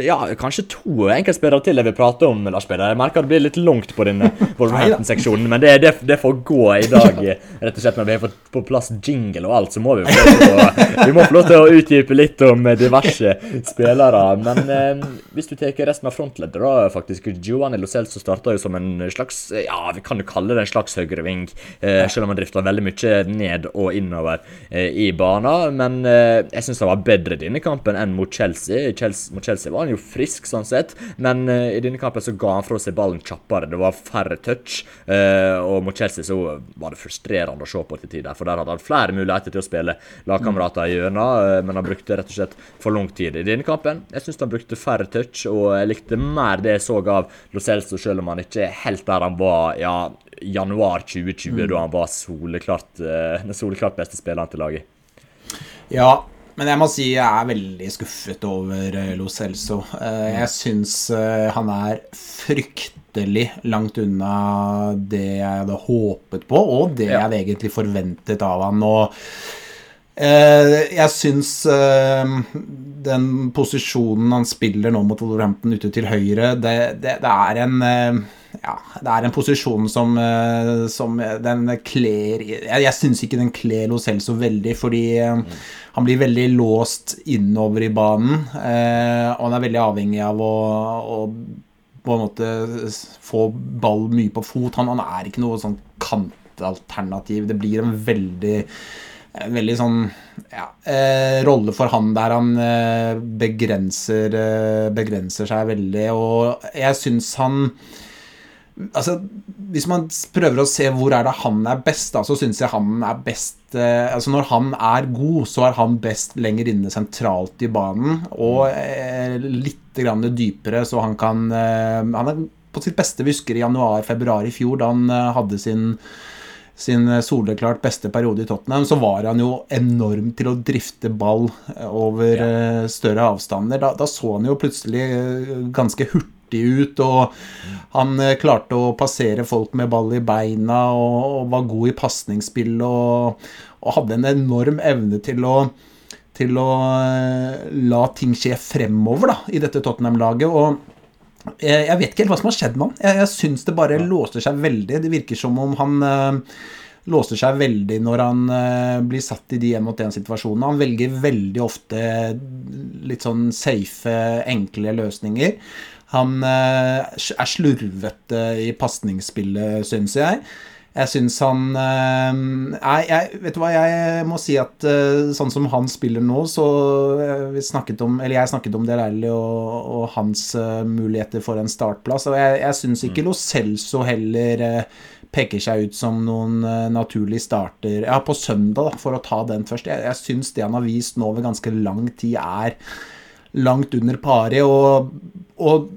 Ja, kanskje to enkeltspillere til jeg vil prate om, Lars Peder. Jeg merker det blir litt langt på denne Wolverhampton-seksjonen, men det, det, det, får gå i dag. Rett og slett Når vi har fått på plass jingle og alt, så må vi få lov til å, lov til å utdype litt om diverse spillere. Men eh, hvis du tar resten av frontleddet, faktisk Giovanni Lo Celso starta jo som en slags Ja, vi kan jo kalle det en slags høyreving, selv om han drifter veldig mye ned og innover eh, i banen. Men eh, jeg syns han var bedre denne kampen enn mot Chelsea. Chelsea. Mot Chelsea var han jo frisk, sånn sett, men uh, i denne kampen så ga han fra seg ballen kjappere. Det var færre touch, uh, og mot Chelsea så var det frustrerende å se på til tider. For der hadde han flere muligheter til å spille lagkamerater gjennom, uh, men han brukte rett og slett for lang tid i denne kampen. Jeg syns han brukte færre touch, og jeg likte mer det jeg så av Lo Celso, selv om han ikke er helt der han var ja, januar 2020, mm. da han var soleklart, den soleklart beste spilleren til laget. Ja, men jeg må si jeg er veldig skuffet over uh, Lo Celso. Uh, jeg syns uh, han er fryktelig langt unna det jeg hadde håpet på, og det jeg hadde egentlig forventet av han. Og jeg syns den posisjonen han spiller nå mot Wolverhampton ute til høyre, det, det, det er en ja, det er en posisjon som, eh, som den kler Jeg, jeg syns ikke den kler Lo Celso veldig, fordi mm. han blir veldig låst innover i banen. Eh, og han er veldig avhengig av å, å på en måte få ball mye på fot. Han, han er ikke noe sånn kantalternativ. Det blir en veldig veldig sånn ja, eh, rolle for han der han eh, begrenser, eh, begrenser seg veldig. Og jeg syns han Altså, hvis man prøver å se hvor er det han er best, da, så syns jeg han er best eh, altså Når han er god, så er han best lenger inne sentralt i banen. Og eh, litt grann dypere, så han kan eh, Han er på sitt beste vi husker i januar-februar i fjor, da han eh, hadde sin sin soleklart beste periode i Tottenham, så var han jo enorm til å drifte ball eh, over ja. Eh, større avstander. Da, da, så han jo plutselig ganske hurtig hurtig ut, og han eh, klarte å passere folk med ball i beina og, og var god i pasningsspill og, og, hadde en enorm evne til å, til å eh, la ting skje fremover da, i dette Tottenham-laget. og jeg, vet ikke helt hva som har skjedd med han. Jeg, jeg syns det bare låser seg veldig. Det virker som om han eh, låser seg veldig når han eh, blir satt i de én mot én-situasjonene. Han velger veldig ofte litt sånn safe, enkle løsninger. Han eh, er slurvete i pasningsspillet, syns jeg. Jeg syns han eh, Nei, jeg, vet du hva, jeg må si at eh, sånn som han spiller nå, så eh, vi snakket om Eller jeg snakket om Delerli og, og hans eh, muligheter for en startplass. Og jeg, jeg syns ikke Lo Celso heller eh, peker seg ut som noen eh, naturlig starter Ja, på søndag, da, for å ta den først. Jeg, jeg syns det han har vist nå over ganske lang tid, er langt under pari. Og, og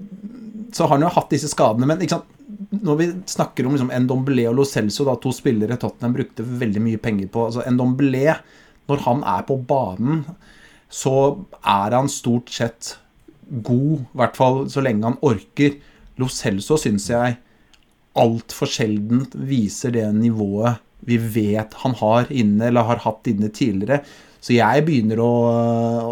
så har han jo hatt disse skadene, men ikke sant når vi snakker om liksom Ndombele og Lo Celso, da, to spillere Tottenham brukte veldig mye penger på altså Ndombele, når han er på banen, så er han stort sett god, i hvert fall så lenge han orker. Lo Celso syns jeg altfor sjelden viser det nivået vi vet han har inne, eller har hatt inne tidligere. Så jeg begynner å,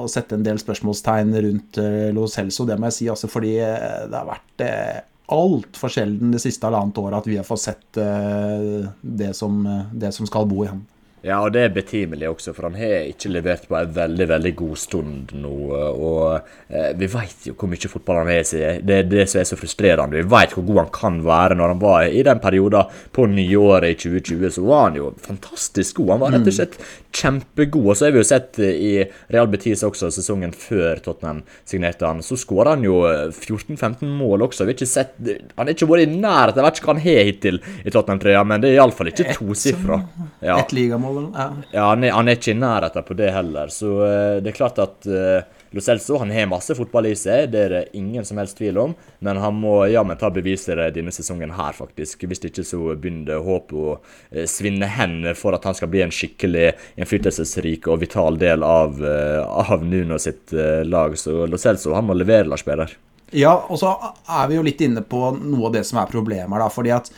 å sette en del spørsmålstegn rundt uh, Lo Celso, det må jeg si, altså fordi det har vært uh, altfor sjelden det siste halvannet året at vi har fått sett det, som, det som skal bo i ham. Ja, og det er betimelig også, for han har ikke levert på en veldig veldig god stund nå. Og eh, vi vet jo hvor mye fotball han har i seg. Det er det som er så frustrerende. Vi vet hvor god han kan være. Når han var i den perioden på nyåret i 2020, så var han jo fantastisk god. Han var rett og slett kjempegod. Og så har vi jo sett i Real Betis også, sesongen før Tottenham signerte han, så skåra han jo 14-15 mål også. Vi har ikke sett Han har ikke vært i nærheten. Jeg vet ikke hva han har hittil i Tottenham-trøya, men det er iallfall ikke tosifra. Ja. Et ligamål ja. ja han, er, han, er, ikke i nærheten på det heller. Så uh, det er klart at uh, Lo Celso han har masse fotball i seg, det er det ingen som helst tvil om. Men han må jammen ta beviset denne sesongen her, faktisk. Hvis det ikke så begynner håpet å uh, svinne hen for at han skal bli en skikkelig innflytelsesrik og vital del av, av Nuno sitt lag. Så Lo Celso han må levere, Lars Peder. Ja, og så er vi jo litt inne på noe av det som er problemet, da. fordi at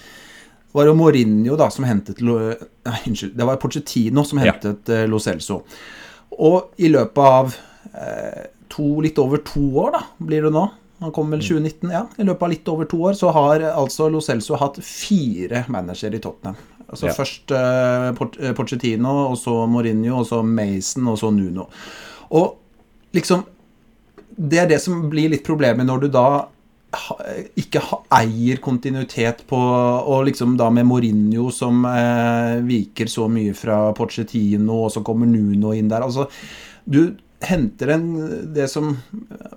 var det Mourinho da, som hentet Nei, unnskyld. Det var Pochettino som hentet ja. Lo Celso. Og i løpet av eh, to, litt over to år, da, blir det nå Han kom vel 2019, mm. ja. I løpet av litt over to år så har altså Lo Celso hatt fire managere i Tottenham. Altså ja. Først eh, Pochettino, og så Mourinho, og så Mason, og så Nuno. Og liksom Det er det som blir litt problemet når du da ikke eier kontinuitet på Og liksom da med Mourinho som eh, viker så mye fra Pochettino, og så kommer Nuno inn der. Altså, du henter en, det som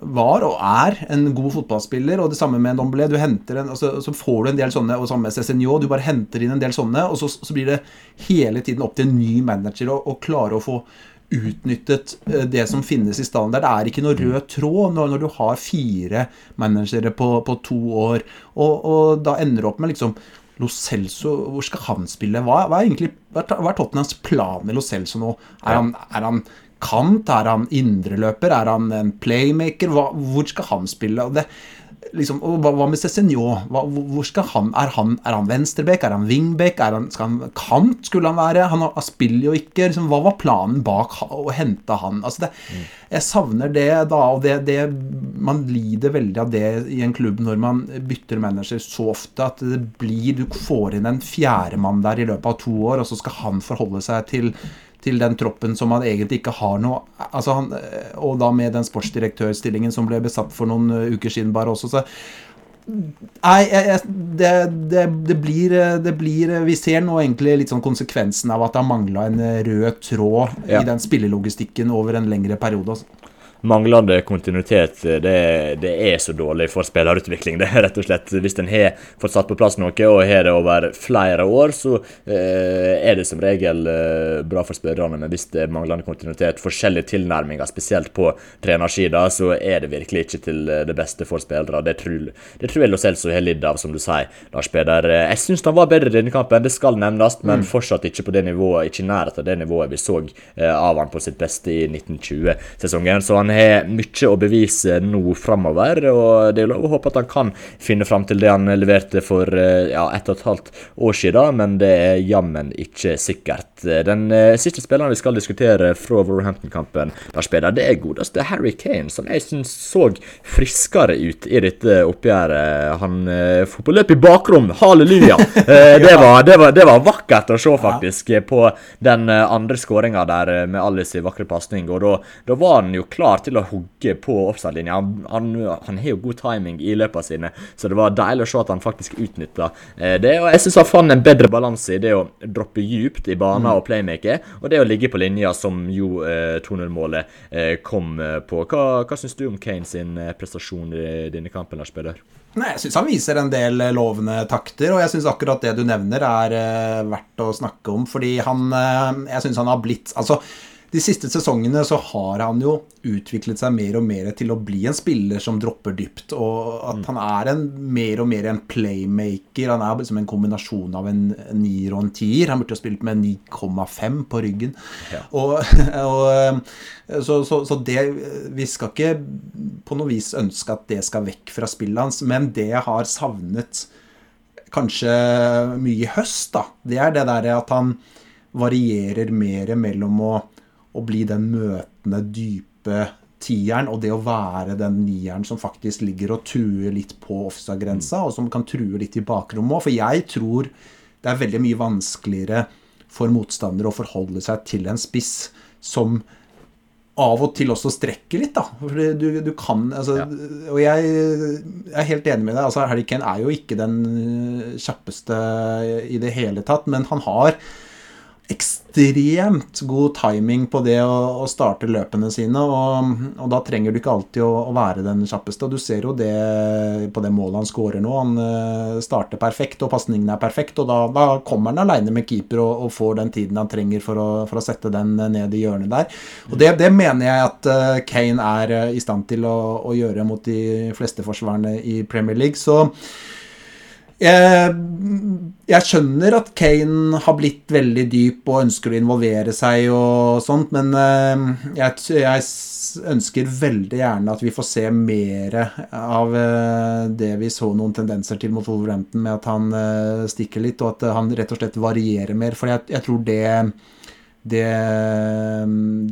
var og er en god fotballspiller, og det samme med Ndombele. Du henter en, altså, så får du en del sånne, og samme med Cézinho. Du bare henter inn en del sånne, og så, så, blir det hele tiden opp til en ny manager å klare å få utnyttet eh, det som finnes i stallen der. Det er ikke noe rød tråd når, når du har fire managere på, på to år. Og, og, da ender du opp med liksom Lo Celso, hvor skal han spille? Hva, hva er egentlig hva er Tottenhams plan med Lo Celso nå? Er han, er han kant? Er han indreløper? Er han en playmaker? Hva, hvor skal han spille? Det, liksom, hva, hva, med Cézinho? Hvor skal han Er han, er han venstrebek, Er han wingback? Er han, skal han kant, skulle han være? Han, han spiller jo ikke. Liksom, hva var planen bak å hente han? Altså det, mm. Jeg savner det da, og det, det, Man lider veldig av det i en klubb når man bytter manager så ofte at det blir Du får inn en fjerdemann der i løpet av to år, og så skal han forholde seg til til den troppen som han egentlig ikke har noe altså han, Og da med den sportsdirektørstillingen som ble besatt for noen eh, uker siden bare også. så Nei, det, det, det, blir, det, blir, Vi ser nå egentlig litt sånn konsekvensen av at det har mangla en rød tråd ja. i den spillelogistikken over en lengre periode. Altså manglende kontinuitet det, det, er så dårlig for spillerutvikling. Det er rett og slett, Hvis en har fått satt på plass noe og har det over flere år, så eh, er det som regel eh, bra for spillerne. Men hvis det er manglende kontinuitet, forskjellige tilnærminger, spesielt på trenersida, så er det virkelig ikke til eh, det beste for spillere. Det tror, det tror jeg Lo Celso har lidd av, som du sier, Lars Peder. Eh, jeg syns han var bedre i denne kampen, det skal nevnes, men mm. fortsatt ikke på det nivået, ikke i nærheten av det nivået vi så eh, av han på sitt beste i 1920-sesongen. Så han har mye å bevise nå framover, og det er lov å håpe at han kan finne fram til det han leverte for eh, ja, ett og et halvt år siden, men det er jammen ikke sikkert. Den uh, siste spilleren vi skal diskutere fra spiller det er godeste Harry Kane, som jeg syns så friskere ut i dette oppgjøret. Han uh, får på løp i bakrom, halleluja! Uh, det, var, det, var, det, var, vakkert å se, faktisk, på den andre skåringa der med Alice i vakre pasning. Og da, var han jo til å hugge på offside-linja. Han, han, han, har jo god timing i løpene sine, så det var deilig å se at han faktisk utnytta det. Og jeg syns han fant en bedre balanse i det å droppe djupt i banen og playmaker, og det å ligge på linja, som jo eh, 2-0-målet eh, kom eh, på. Hva, hva syns du om Kane sin eh, prestasjon i denne kampen, Lars Peder? Nei, Jeg syns han viser en del eh, lovende takter, og jeg syns akkurat det du nevner, er uh, verdt å snakke om. Fordi han uh, Jeg syns han har blitt Altså, de siste sesongene så har han jo utviklet seg mer og mer til å bli en spiller som dropper dypt. Og at han er en, mer og mer en playmaker. Han er liksom en kombinasjon av en nier og en tier. Han burde jo spilt med 9,5 på ryggen. Ja. Og, og så, så, så, det Vi skal ikke på noe vis ønske at det skal vekk fra spillet hans, men det jeg har savnet kanskje mye i høst, da, det er det derre at han varierer mer mellom å å bli den møtende, dype tieren, og det å være den nieren som faktisk ligger og truer litt på offside-grensa, og som kan true litt i bakrommet òg. For jeg tror det er veldig mye vanskeligere for motstandere å forholde seg til en spiss som av og til også strekker litt, da. For du, du kan altså, ja. Og jeg, jeg, er helt enig med deg. altså Harry Kane er jo ikke den kjappeste i det hele tatt, men han har ekstremt god timing på det å, å starte løpene sine. Og, og, da trenger du ikke alltid å, å, være den kjappeste. Og du ser jo det på det målet han skårer nå. Han uh, starter perfekt, og pasningen er perfekt. Og da, da kommer han aleine med keeper og, og, får den tiden han trenger for å, for å, sette den ned i hjørnet der. Og det, det mener jeg at uh, Kane er i stand til å, å gjøre mot de fleste forsvarerne i Premier League. Så jeg, jeg, skjønner at Kane har blitt veldig dyp og ønsker å involvere seg og sånt, men eh, jeg, jeg ønsker veldig gjerne at vi får se mer av eh, det vi så noen tendenser til mot Wolverhampton, med at han eh, stikker litt, og at han rett og slett varierer mer. For jeg, jeg tror det, det,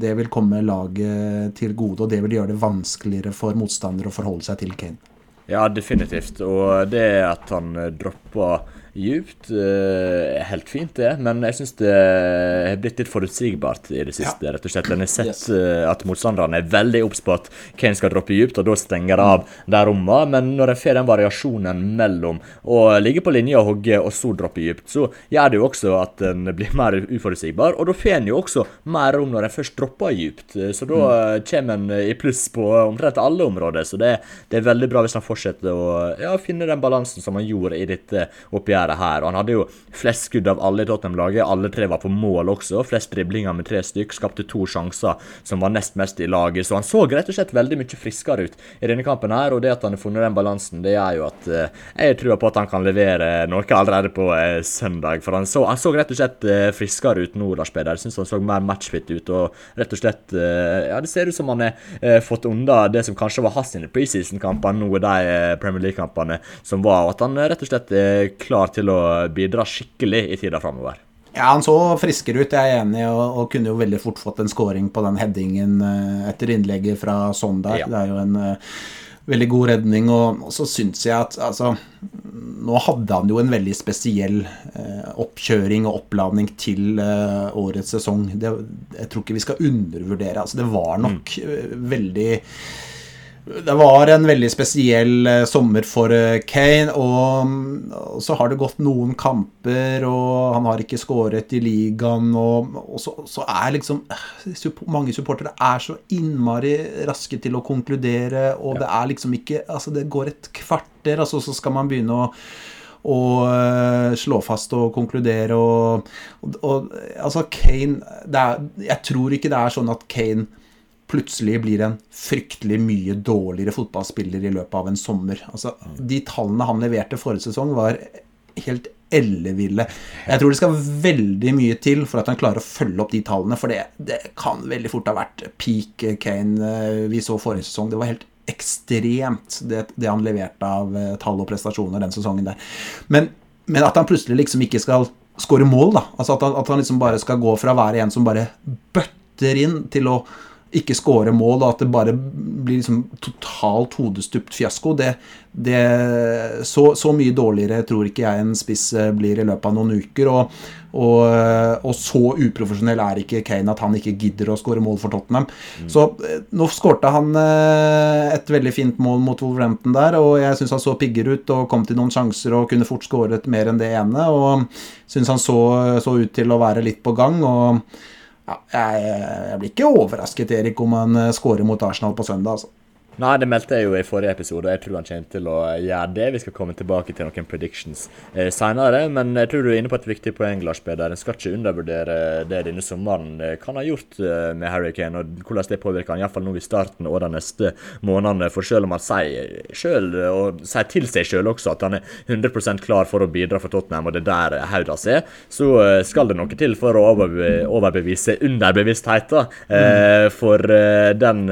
det vil komme laget til gode, og det vil gjøre det vanskeligere for motstandere å forholde seg til Kane. Ja, definitivt. Og det at han dropper djupt. Uh, helt fint, det, men jeg syns det har blitt litt forutsigbart i det siste. Ja. rett og slett. En har sett yes. uh, at motstanderne er veldig obs på at Kane skal droppe djupt, og da stenger det av der rommet. Men når en får den variasjonen mellom å ligge på linje og hogge, og så droppe djupt, så gjør det jo også at en blir mer uforutsigbar. Og da får en jo også mer rom når en først dropper djupt. Så da mm. kommer en i pluss på omtrent alle områder. Så det, det er veldig bra hvis han fortsetter å ja, finne den balansen som han gjorde i dette oppgjøret gjøre her. Og han hadde jo flest skudd av alle i Tottenham-laget. Alle tre var på mål også. Flest driblinger med tre stykk. Skapte to sjanser som var nest mest i laget. Så han så rett og slett veldig mye friskere ut i denne kampen her. Og det at han har funnet den balansen, det gjør jo at eh, jeg tror på at han kan levere noe allerede på eh, søndag. For han så, han så, rett og slett eh, friskere ut nå, Lars Peder. Jeg syns han så mer matchfit ut. Og rett og slett Ja, det ser ut som han har fått unna det som kanskje var hans preseason-kamper, nå de Premier League-kampene som var. Og at han rett og slett er klar til å bidra skikkelig i tida framover. Ja, han så friskere ut, jeg er enig, og, og kunne jo veldig fort fått en scoring på den headingen uh, etter innlegget fra Sondag. Ja. Det er jo en uh, veldig god redning, og, så syns jeg at altså Nå hadde han jo en veldig spesiell eh, oppkjøring og oppladning til årets sesong. Det, jeg tror ikke vi skal undervurdere. Altså, det var nok mm. veldig det var en veldig spesiell eh, sommer for eh, Kane. Og, så har det gått noen kamper, og han har ikke skåret i ligaen. Og, og så, så, er liksom Mange supportere er så innmari raske til å konkludere, og ja. det er liksom ikke Altså, det går et kvarter, altså, så skal man begynne å og slå fast og konkludere og, og, og Altså, Kane er, Jeg tror ikke det er sånn at Kane plutselig blir en fryktelig mye dårligere fotballspiller i løpet av en sommer. Altså, de tallene han leverte forrige sesong, var helt elleville. Jeg tror det skal veldig mye til for at han klarer å følge opp de tallene, for det, det kan veldig fort ha vært peak Kane eh, vi så forrige sesong. Det var helt ekstremt, det, det han leverte av eh, tall og prestasjoner den sesongen der. Men, men at han plutselig liksom ikke skal skåre mål, da. Altså at han, at han liksom bare skal gå fra å være en som bare bøtter inn, til å ikke skåre mål, og at det bare blir liksom totalt hodestupt fiasko. Det, det, så, så, mye dårligere tror ikke jeg en spiss eh, blir i løpet av noen uker. Og, og, eh, og så uprofesjonell er ikke Kane at han ikke gidder å skåre mål for Tottenham. Mm. Så eh, nå skårte han et veldig fint mål mot Wolverhampton der, og jeg syns han så pigger ut og kom til noen sjanser og kunne fort skåret mer enn det ene. Og syns han så, så ut til å være litt på gang. og ja, jeg, jeg, blir ikke overrasket Erik, om han scorer skårer mot Arsenal på søndag. altså. Nei, det meldte jeg jo i forrige episode, og jeg tror han kommer til å gjøre det. Vi skal komme tilbake til noen predictions eh, senere, men jeg tror du er inne på et viktig poeng, Lars Peder. En skal ikke undervurdere det denne sommeren eh, kan ha gjort eh, med Harry Kane, og hvordan det påvirker han, iallfall nå i starten og de neste månedene. For selv om han sier selv, og sier til seg sjøl også, at han er 100% klar for å bidra for Tottenham, og det er der Haudas er, så eh, skal det noe til for å overbevise underbevisstheten. eh, For den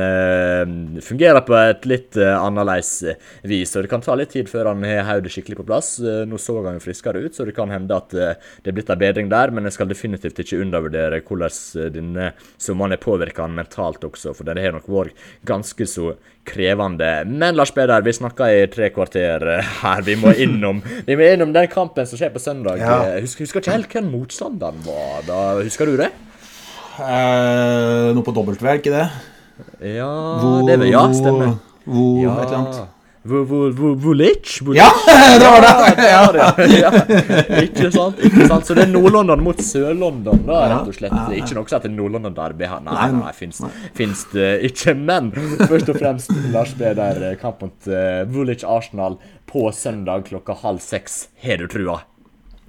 fungerer på et litt uh, annerledes eh, vis. Og det kan ta litt tid før han har hodet skikkelig på plass. Uh, nå så han jo friskere ut, så det kan hende at det er blitt en bedring der. Men jeg skal definitivt ikke undervurdere hvordan denne sommeren har påvirka han mentalt også, for det har nok vært ganske så krevende. Men Lars Peder, vi snakka i tre kvarter her. Vi må innom, vi må innom den kampen som skjer på søndag. Ja. Husker, husker ikke helt hvem motstanderen var da. Husker du det? Eh, noe på W, ikke det? Ja, Vo, det vil, ja, stemmer. Vo, ja. et eller annet. Vulic? Ja, det var det! Ja, ja. Ikke sant? ikke sant? Så det er Nord-London mot Sør-London, da, rett og slett. Ikke noe som heter Nord-London-derby her. Nei, nei, fins, det ikke. Men først og fremst, Lars Peder, kamp mot uh, Arsenal på søndag klokka halv seks. Har du trua?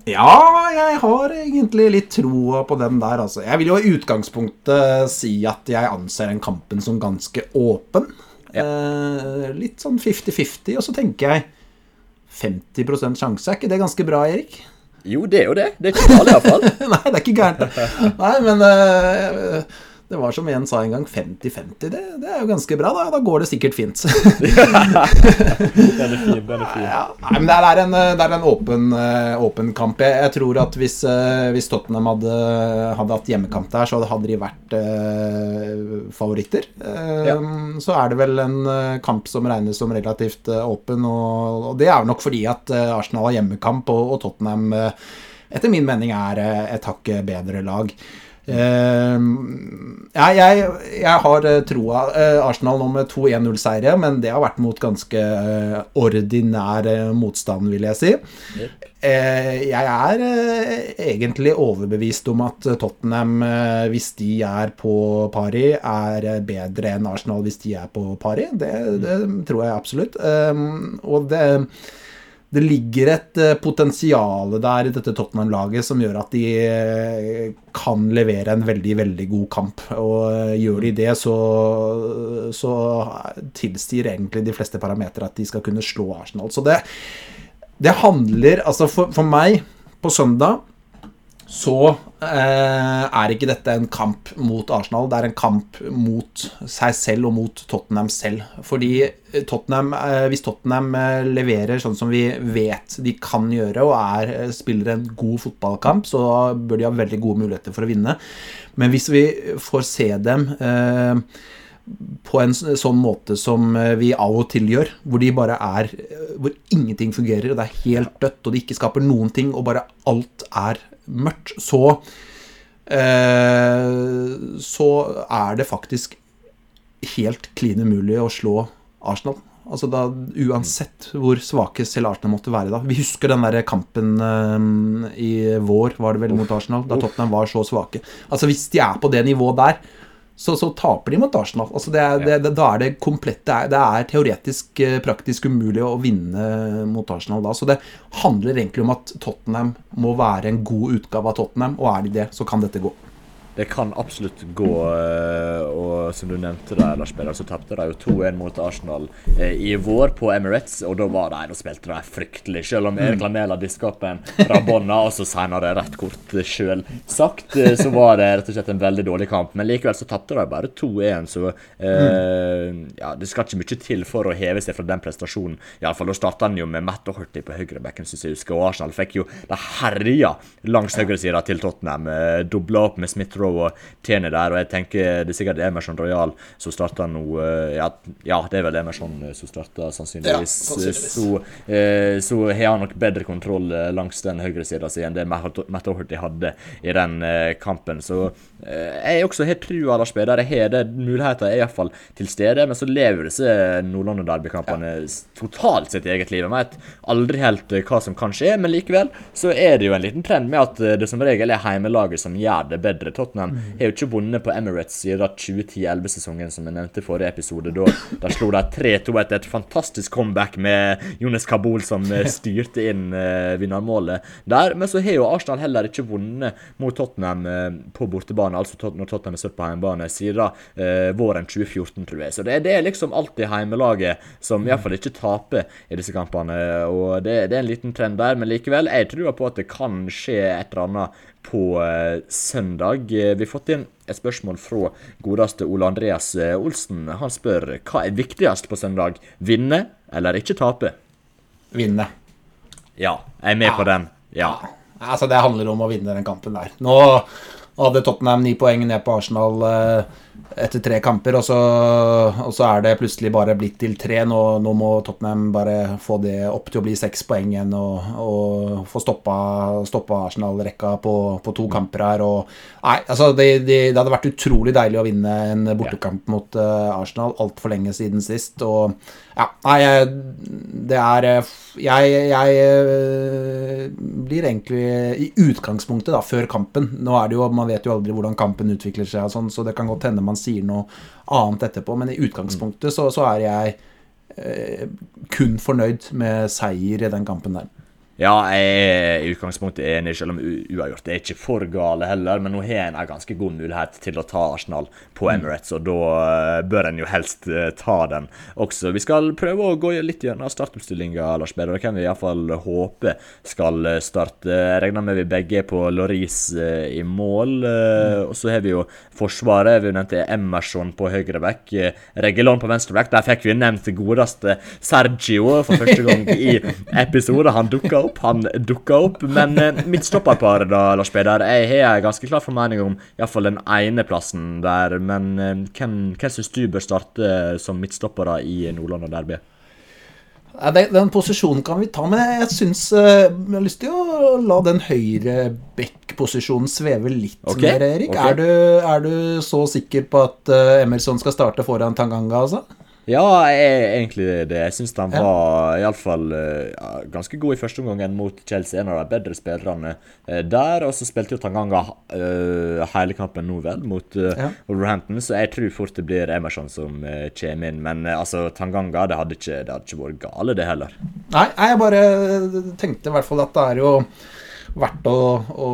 Ja, jeg har egentlig litt troa på den der, altså. Jeg vil jo i utgangspunktet si at jeg anser den kampen som ganske åpen. Ja. Eh, litt sånn 50-50, og så tenker jeg 50 sjanse. Er ikke det ganske bra, Erik? Jo, det er jo det. Det er ikke galt, iallfall. Nei, det er ikke gærent. Nei, men uh, det var som en sa en gang, 50-50. Det, det, er jo ganske bra. Da, da går det sikkert fint. den er fin. den er fin. Ja, nei, men det er en, det er en åpen, eh, åpen, kamp. Jeg, tror at hvis, eh, hvis Tottenham hadde, hadde, hatt hjemmekamp der, så hadde de vært eh, favoritter. Eh, ja. Så er det vel en eh, kamp som regnes som relativt åpen, og, og det er nok fordi at Arsenal har hjemmekamp, og, og Tottenham etter min mening er et hakk bedre lag. Uh, ja, jeg, jeg, har uh, troa. Uh, Arsenal nå med to 1-0-seire, men det har vært mot ganske uh, ordinær motstand, vil jeg si. Yep. jeg er egentlig overbevist om at Tottenham, hvis de er på pari, er bedre enn Arsenal hvis de er på pari. Det, det tror jeg absolutt. og det det ligger et uh, potensial der i dette Tottenham-laget som gjør at de uh, kan levere en veldig, veldig god kamp. Og uh, gjør de det, så, så tilsier egentlig de fleste parametere at de skal kunne slå Arsenal. Så det, det handler Altså, for, for meg, på søndag så eh, er ikke dette en kamp mot Arsenal. Det er en kamp mot seg selv og mot Tottenham selv. Fordi Tottenham, eh, hvis Tottenham eh, leverer sånn som vi vet de kan gjøre, og er, eh, spiller en god fotballkamp, så bør de ha veldig gode muligheter for å vinne. Men hvis vi får se dem eh, på en sånn måte som eh, vi av og til gjør, hvor de bare er Hvor ingenting fungerer, og det er helt dødt, og de ikke skaper noen ting, og bare alt er mørkt, så eh, Så er det faktisk helt klin umulig å slå Arsenal. Altså da, Uansett hvor svake selv Arsenal måtte være da. Vi husker den der kampen eh, i vår var det vel mot Arsenal, da Tottenham var så svake. Altså Hvis de er på det nivået der, så, så, taper de mot Arsenal. Altså det er, det, da er det komplett det er, det er, teoretisk eh, praktisk umulig å vinne mot Arsenal da. Så det handler egentlig om at Tottenham må være en god utgave av Tottenham, og er de det, så kan dette gå. Det kan absolutt gå, eh, og som du nevnte der, Lars Peder, så tapte de jo 2-1 mot Arsenal eh, i vår på Emirates, og da var de, da spilte de fryktelig. Selv om Erik Lamela diska opp en rabonna, og så senere rett kort sjøl sagt, eh, så var det rett og slett en veldig dårlig kamp. Men likevel så tapte de bare 2-1, så eh, ja, det skal ikke mye til for å heve seg fra den prestasjonen. Iallfall da starta han jo med Matt Doherty på høyrebekken, syns jeg husker, og Arsenal fikk jo de herja langs høyresida til Tottenham. Dobla opp med Smith-Roe og Tierney der, og jeg tenker det er sikkert Emerson Royal som starter nå eh, ja, ja, det er vel Emerson eh, som starter, sannsynligvis. Ja, sannsynligvis. Så, eh, så har han nok bedre kontroll eh, langs den høyresida si enn det Matt Doherty hadde i den eh, kampen. Så eh, jeg også har trua, Lars Peder. Jeg har det. Muligheter er iallfall til stede, men så lever disse Nordland-derbykampene totalt sitt eget liv. Jeg vet aldri helt hva som kan skje, men likevel så er det jo en liten trend med at det som regel er heimelaget som gjør det bedre. Tottenham har jo ikke vunnet på Emirates siden 2010-11-sesongen, som jeg nevnte i forrige episode. Da, da slo de 3-2 etter et fantastisk comeback med Jonas Kabul som eh, styrte inn uh, vinnermålet der. Men så har jo Arsenal heller ikke vunnet mot Tottenham uh, på bortebane, altså når Tottenham er stått på hjemmebane, siden uh, våren 2014, tror jeg. Så det, det er liksom alltid heimelaget som iallfall ikke taper i disse kampene. Og det, det er en liten trend der, men likevel, jeg tror på at det kan skje et eller annet på eh, søndag. Eh, Vi har fått inn et spørsmål fra godeste Ole Andreas eh, Olsen. Han spør hva er viktigst på søndag? Vinne eller ikke tape? Vinne. Ja, jeg er med på den. Ja. Altså, det handler om å vinne den kampen der. Nå hadde Tottenham ni poeng ned på Arsenal eh, etter tre kamper, og så, og så er det plutselig bare blitt til tre. Nå, nå må Tottenham bare få det opp til å bli seks poeng igjen og, og få stoppa, stoppa Arsenal-rekka på, på to kamper her. Og, nei, altså, det, det, det hadde vært utrolig deilig å vinne en bortekamp mot uh, Arsenal altfor lenge siden sist. Og ja, nei, det er eh, Jeg, jeg eh, blir egentlig i utgangspunktet, da, før kampen Nå er det jo, Man vet jo aldri hvordan kampen utvikler seg, og sånn, så det kan godt hende man sier noe annet etterpå, men i utgangspunktet så, så er jeg eh, kun fornøyd med seier i den kampen der. Ja, jeg er i utgangspunktet enig, selv om uavgjort det er ikke for gale heller. Men nå har en en ganske god mulighet til å ta Arsenal på Emirates, og da eh, bør en jo helst eh, ta den også. Vi skal prøve å gå litt gjennom startoppstillinga, Lars Berre. Det kan vi iallfall håpe skal eh, starte. Jeg regner med vi begge er på Loris i mål. eh, Og så har vi jo Forsvaret. Vi nevnte Emerson på høyre back. eh, på venstre back. Der fikk vi nevnt godeste Sergio for første gang i episode. Han dukka opp, han dukka opp. Men eh, midtstopperparet, da, Lars Peder. Jeg har en ganske klar formening om iallfall den ene plassen der. Men eh, hvem, hvem syns du bør starte som midtstoppere i Nordland og Derby? Den, posisjonen kan vi ta, men jeg, synes, syns eh, Jeg har lyst til å la den høyre back-posisjonen sveve litt okay, mer, Erik. Okay. Er, du, er du så sikker på at eh, Emerson skal starte foran Tanganga, altså? Ja, jeg egentlig det. Jeg syns han Ja. var iallfall uh, ja, ganske god i første omgang mot Chelsea. En av de bedre spillerne eh, der. Og så spilte jo Tanganga uh, hele kampen nå, vel, mot uh, Ja. Wolverhampton. Så jeg tror fort det blir Emerson som uh, kommer inn. Men eh, altså, Tanganga, det hadde, ikke, det hadde ikke vært gale, det heller. Nei, jeg bare tenkte i hvert fall at det er jo verdt å, å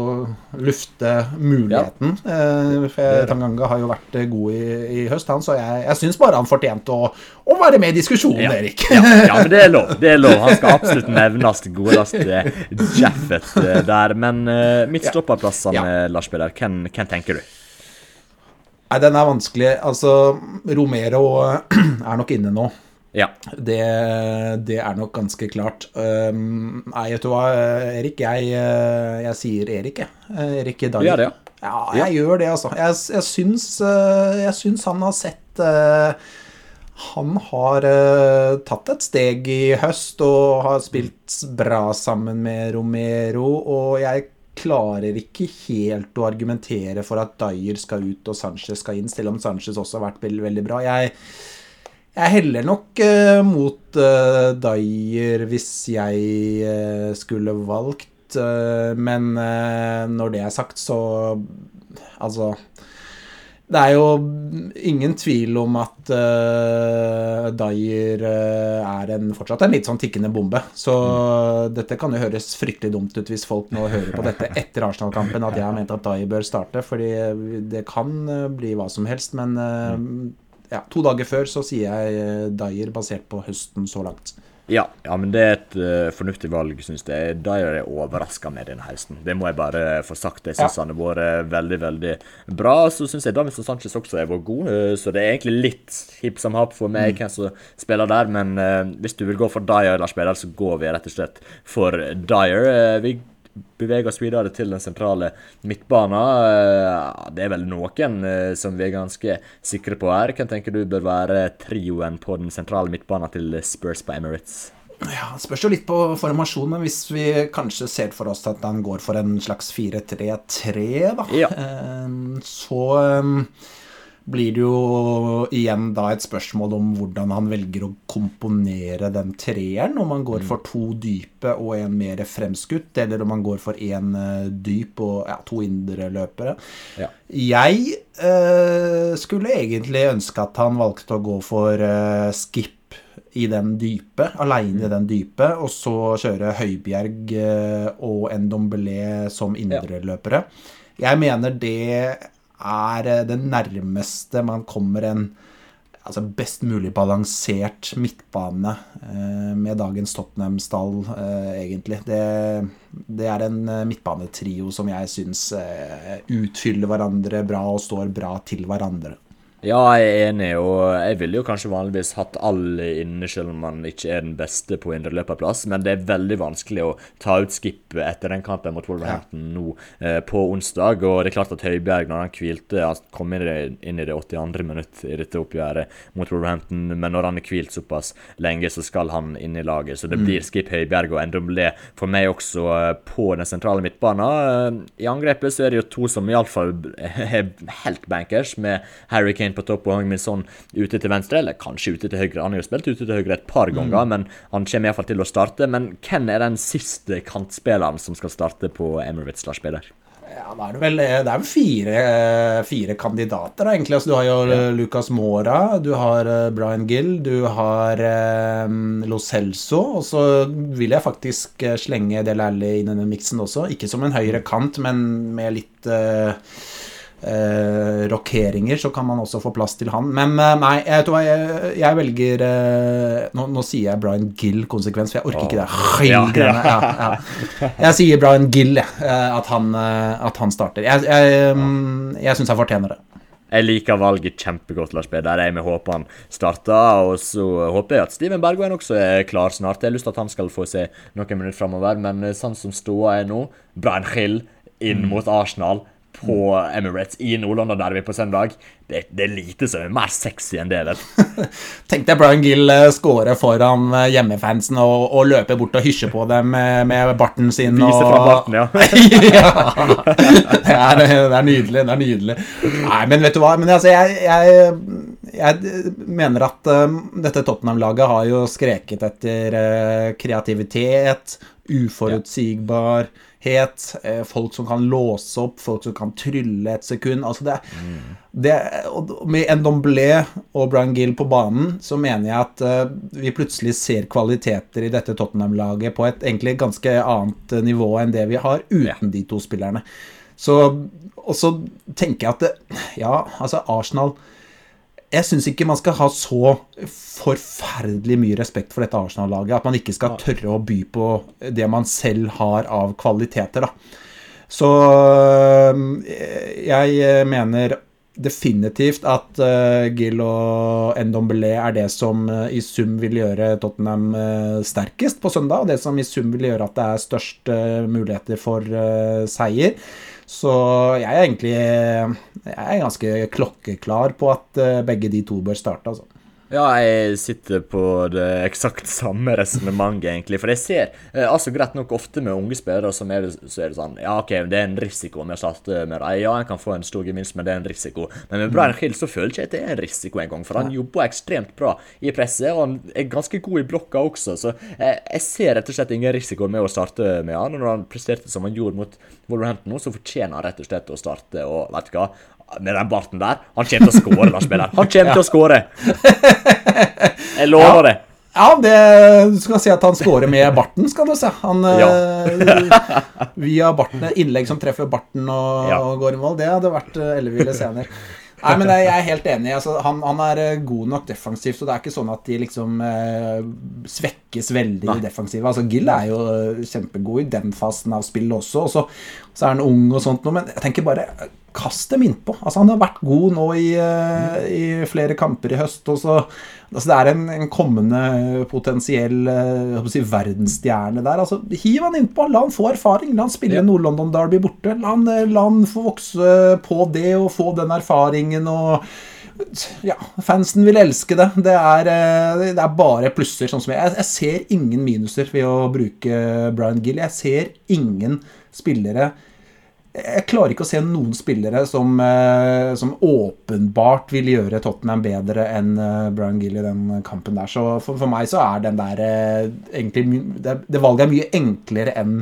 lufte muligheten. Eh, for Tanganga har jo vært eh, god i, i høst, han, så jeg, jeg syns bare han fortjente å, å være med i diskusjonen, Ja. Erik. Ja, ja, men det er lov. det er lov. Han skal absolutt nevnes godeste Jaffet eh, der. Men uh, midtstopperplassene, Ja. Lars Peder, hvem, hvem tenker du? Nei, den er vanskelig. Altså, Romero er nok inne nå. Ja. Det, det er nok ganske klart. Um, nei, vet du hva, Erik? Jeg, eh, jeg sier Erik, jeg. Eh, Erik Dyer. Du gjør det, ja? Ja, jeg gjør det, altså. Jeg, jeg, syns, eh, jeg syns han har sett Han har tatt et steg i høst og har spilt bra sammen med Romero, og jeg klarer ikke helt å argumentere for at Dyer skal ut og Sanchez skal inn, selv om Sanchez også har vært veldig, veldig bra. Jeg jeg heller nok eh, mot uh, Dyer hvis jeg eh, skulle valgt, men når det er sagt, så Altså det er jo ingen tvil om at uh, Dyer uh, er en, fortsatt en litt sånn tikkende bombe. Så mm. dette kan jo høres fryktelig dumt ut hvis folk nå hører på dette etter Arsenal-kampen, at jeg har ment at Dyer bør starte, fordi det kan uh, bli hva som helst. Men ja, to dager før så sier jeg Dyer basert på høsten så langt. Ja, ja, men det er et uh, fornuftig valg, syns jeg. Dyer er overraska med denne høsten. Det må jeg bare få sagt. Jeg syns ja. han har vært veldig, veldig bra. Så syns jeg Davidson Sanchez også har vært god, uh, så det er egentlig litt hipp som happ for meg mm. hvem som spiller der. Men uh, hvis du vil gå for Dyer eller spiller, så går vi rett og slett for Dyer. vi beveger oss videre til den sentrale midtbanen. Eh, det er vel noen eh, som vi er ganske sikre på her. Hvem tenker du bør være trioen på den sentrale midtbanen til Spurs på Emirates? Ja, Det spørs jo litt på formasjonen, hvis vi kanskje ser for oss at han går for en slags 4-3-3, da, ja. Eh, så blir det jo igjen da et spørsmål om hvordan han velger å komponere den treeren. Om han går mm. for to dype og en mer fremskutt, eller om han går for én eh, dyp og ja, to indre løpere. Ja. Jeg eh, skulle egentlig ønske at han valgte å gå for eh, skip i den dype, aleine i mm. den dype, og så kjøre Høibjerg eh, og Ndombele som indreløpere. Jeg mener det er eh, det nærmeste man kommer en altså best mulig balansert midtbane eh, med dagens Tottenham-stall, eh, egentlig. Det, det, er en midtbanetrio som jeg syns utfyller hverandre bra og står bra til hverandre. Ja, jeg er enig, og jeg ville jo kanskje vanligvis hatt alle inne, selv om man ikke er den beste på indreløperplass, men det er veldig vanskelig å ta ut skip etter den kampen mot Wolverhampton nå eh, på onsdag. Og det er klart at Høibjerg, når han hvilte, kom inn i, det, inn i det 82. minutt i dette oppgjøret mot Wolverhampton, men når han er hvilt såpass lenge, så skal han inn i laget. Så det mm. blir skip Høibjerg og Endomblé for meg også eh, på den sentrale midtbanen. Eh, I angrepet så er det jo to som iallfall er helt bankers, med Harry Kane på topp og Hang Min sånn, ute til venstre, eller kanskje ute til høyre. Han har jo spilt ute til høyre et par ganger, mm. men han kommer iallfall til å starte. Men hvem er den siste kantspilleren som skal starte på Emirates Lars Peder? Ja, det er vel, det er vel fire, fire, kandidater, egentlig. Altså, du har jo ja. Lucas Mora, du har eh, Brian Gill, du har um, Lo Celso, og så vil jeg faktisk eh, slenge Del Alli inn i den miksen også. Ikke som en høyre kant, men med litt uh, eh, rokeringer, så kan man også få plass til han. Men eh, nei, jeg, jeg, jeg velger eh, nå, nå, sier jeg Brian Gill-konsekvens, for jeg orker ikke det. Ja, ja. Ja, jeg sier Brian Gill, eh, at han, eh, at han starter. Jeg, jeg, mm, jeg syns han fortjener det. Jeg liker valget kjempegodt, Lars B. Der er jeg med håper han starter. Og så håper jeg at Steven Bergwijn også er klar snart. Jeg har lyst til at han skal få se noen minutter framover, men sånn som ståa er nå Brian Hill inn mm. mot Arsenal på Emirates i Nord-London Derby på søndag. Det, det, er lite som er mer sexy enn det. vet Tenk deg Brian Gill skåre score foran uh, hjemmefansen og, og, løpe bort og hysje på dem med, med barten sin. Vise og... fra barten, ja. ja. Det, er, det, er, nydelig. Det er nydelig. Nei, men vet du hva? Men altså, jeg, jeg, jeg mener at uh, dette Tottenham-laget har jo skreket etter kreativitet, uforutsigbar ja eh, folk som kan låse opp, folk som kan trylle et sekund. Altså det, mm. det, med Ndomblé og Brian Gill på banen, så mener jeg at uh, vi plutselig ser kvaliteter i dette Tottenham-laget på et egentlig ganske annet nivå enn det vi har uten de to spillerne. Så, og så tenker jeg at det, Ja, altså Arsenal jeg syns ikke man skal ha så forferdelig mye respekt for dette Arsenal-laget. At man ikke skal tørre å by på det man selv har av kvaliteter, da. Så jeg mener definitivt at uh, Gill og Ndombele er det som i sum vil gjøre Tottenham sterkest på søndag, og det som i sum vil gjøre at det er størst muligheter for seier. Så jeg er egentlig jeg er ganske klokkeklar på at eh, begge de to bør starte, altså. Ja, jeg sitter på det eksakt samme resonnementet, egentlig. For jeg ser eh, altså greit nok ofte med unge spillere så er, det, så er det sånn Ja, OK, det er en risiko med å starte med dem. Ja, en kan få en stor gevinst, men det er en risiko. Men med Brian Hill så føler jeg ikke at det er en risiko engang. For han jobber ekstremt bra i presset, og han er ganske god i blokka også. Så jeg, jeg ser rett og slett ingen risiko med å starte med han. Og når han presterte som han gjorde mot Wolverhampton nå, så fortjener han rett og slett å starte. Og vet du hva? Med den barten der Han kommer til å skåre, Lars Peder. Han kommer til å skåre! Jeg lover det. Ja, det, du skal si at han scorer med barten, skal du se. Han, ja. via barten, innlegg som treffer barten og, Ja. og går i mål, det hadde vært eh, elleville scener. Nei, men jeg er helt enig. Altså, han, han er eh, god nok defensivt, og det er ikke sånn at de liksom eh, svekkes veldig i defensivet. Altså, Gill er jo eh, kjempegod i den fasen av spillet også, og så, så er han ung og sånt noe, men jeg tenker bare Kast dem innpå. Altså, han har vært god nå i, eh, i flere kamper i høst. Og så, altså, det er en, en kommende potensiell eh, si, verdensstjerne der. Altså, hiv han innpå. La han få erfaring. La han spille Nord-London Derby borte. La han, eh, la han få vokse på det og få den erfaringen. og ja, fansen vil elske det. Det er, det er bare plusser. Sånn som jeg. Jeg ser ingen minuser ved å bruke Brian Gill. Jeg ser ingen spillere Jeg klarer ikke å se noen spillere som, eh, som åpenbart vil gjøre Tottenham bedre enn eh, Brian Gill i den kampen der. Så for, for meg så er den der eh, egentlig det, det valget er mye enklere enn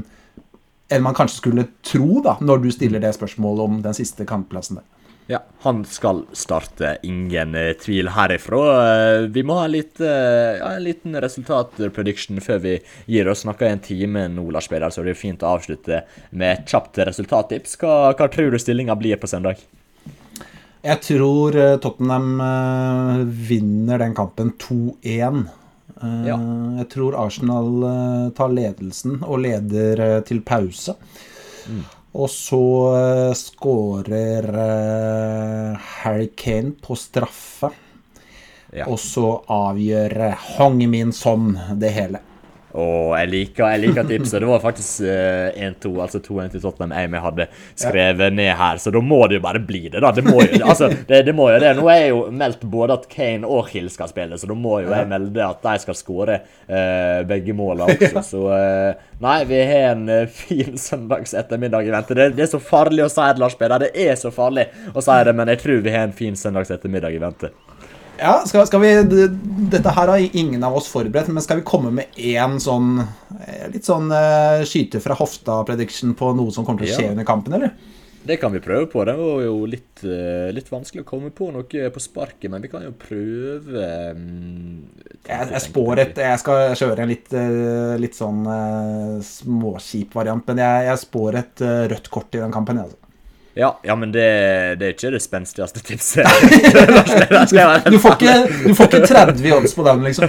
enn man kanskje skulle tro, da, når du stiller det spørsmålet om den siste kampplassen der. Ja, han skal starte, ingen eh, tvil herifra. Eh, Vi må ha litt, eh, ja, en liten resultatprediction før vi gir oss. Snakka i en time nå, Lars Peder, så det er fint å avslutte med et kjapt resultattips. Hva, hva tror du stillinga blir på søndag? Jeg tror Tottenham vinner den kampen 2-1. Eh, Ja. Jeg tror Arsenal tar ledelsen og leder til pause. Og så uh, skårer eh, Harry Kane på straffe. Ja. Og så avgjør uh, Hong-Min Son det hele. Og jeg liker, jeg liker tipset. Det var faktisk eh, 1-2, altså 2-1 til Tottenham jeg hadde skrevet ned her, så da må det jo bare bli det, da. Det må jo, altså, det, det må jo det. Nå er jeg jo meldt både at Kane og Hill skal spille, så da må jo jeg melde at de skal skåre uh, begge målene også. Så uh, nei, vi har en eh, fin søndags ettermiddag i vente. Det, det er så farlig å si det, Lars Peder. Det er så farlig å si det, men jeg tror vi har en fin søndags ettermiddag i vente. Ja, skal, skal vi Dette her har ingen av oss forberedt, men skal vi komme med én sånn eh, litt sånn uh, skyte fra hofta-prediction på noe som kommer til å skje Ja. under kampen, eller? Det kan vi prøve på. Det var jo litt, eh, litt vanskelig å komme på noe på sparket, men vi kan jo prøve mm, Jeg, jeg spår et Jeg skal kjøre en litt, litt sånn uh, småkjip variant, men jeg, jeg spår et rødt kort i den kampen. jeg, Altså. Ja, ja, men det, det er ikke det spenstigste tipset. Du får, ikke, du får ikke 30 odds på den, liksom.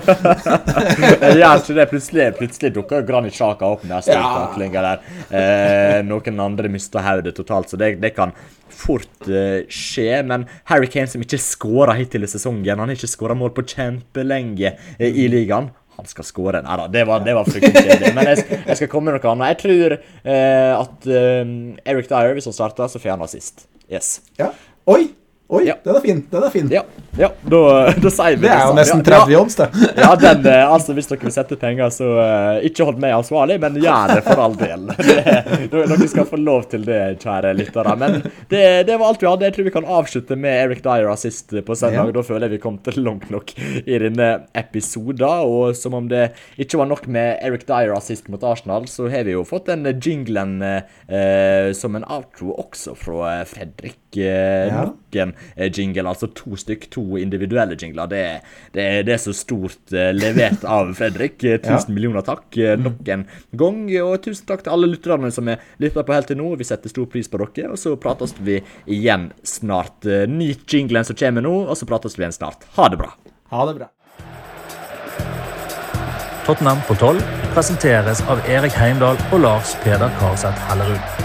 Ja, så ikke det. Plutselig, plutselig dukker Granit Sjaka opp neste Ja. stoltaklinga der. Eh, noen andre mister hodet totalt, så det, det kan fort eh, skje. Men Harry Kane, som ikke skåra hittil i sesongen, han har ikke skåra mål på kjempelenge eh, i ligaen. Han skal skåre. Nei da, det var, det var fryktelig kjedelig. Men jeg, jeg skal komme med noe annet. Jeg tror eh, at eh, Eric Dyer, hvis han starter, så får han assist. Yes. Ja. Oi! Oi, Ja. den er fin. Den er fin. Ja, ja da, da sier vi Det er jo sånn. nesten Ja, 30 odds, det. Ja, den, eh, altså Hvis dere vil sette penger, så uh, ikke hold meg ansvarlig, men gjør det for all del. Det, dere skal få lov til det, kjære lyttere. Men det, det var alt vi hadde. Jeg tror vi kan avslutte med Eric Dyer assist på søndag. Ja. Da føler jeg vi kom til langt nok i denne episoden. Og som om det ikke var nok med Eric Dyer assist mot Arsenal, så har vi jo fått den jinglen uh, som en outro også fra eh, Fredrik. Eh, Ja. Nok en eh, jingle, altså to stykk, to individuelle jingler. Det, det, det er så stort eh, levert av Fredrik. Tusen Ja. millioner takk eh, nok en gang. Og tusen takk til alle lytterne som er lytta på helt til nå. Vi setter stor pris på dere. Og så prates vi igjen snart. Nyt jinglen som kommer nå, og så prates vi igjen snart. Ha det bra. Ha det bra. Tottenham på 12 presenteres av Erik Heimdal og Lars Peder Karseth Hellerud.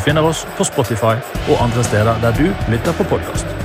Du finner oss på Spotify og andre steder der du lytter på podkast.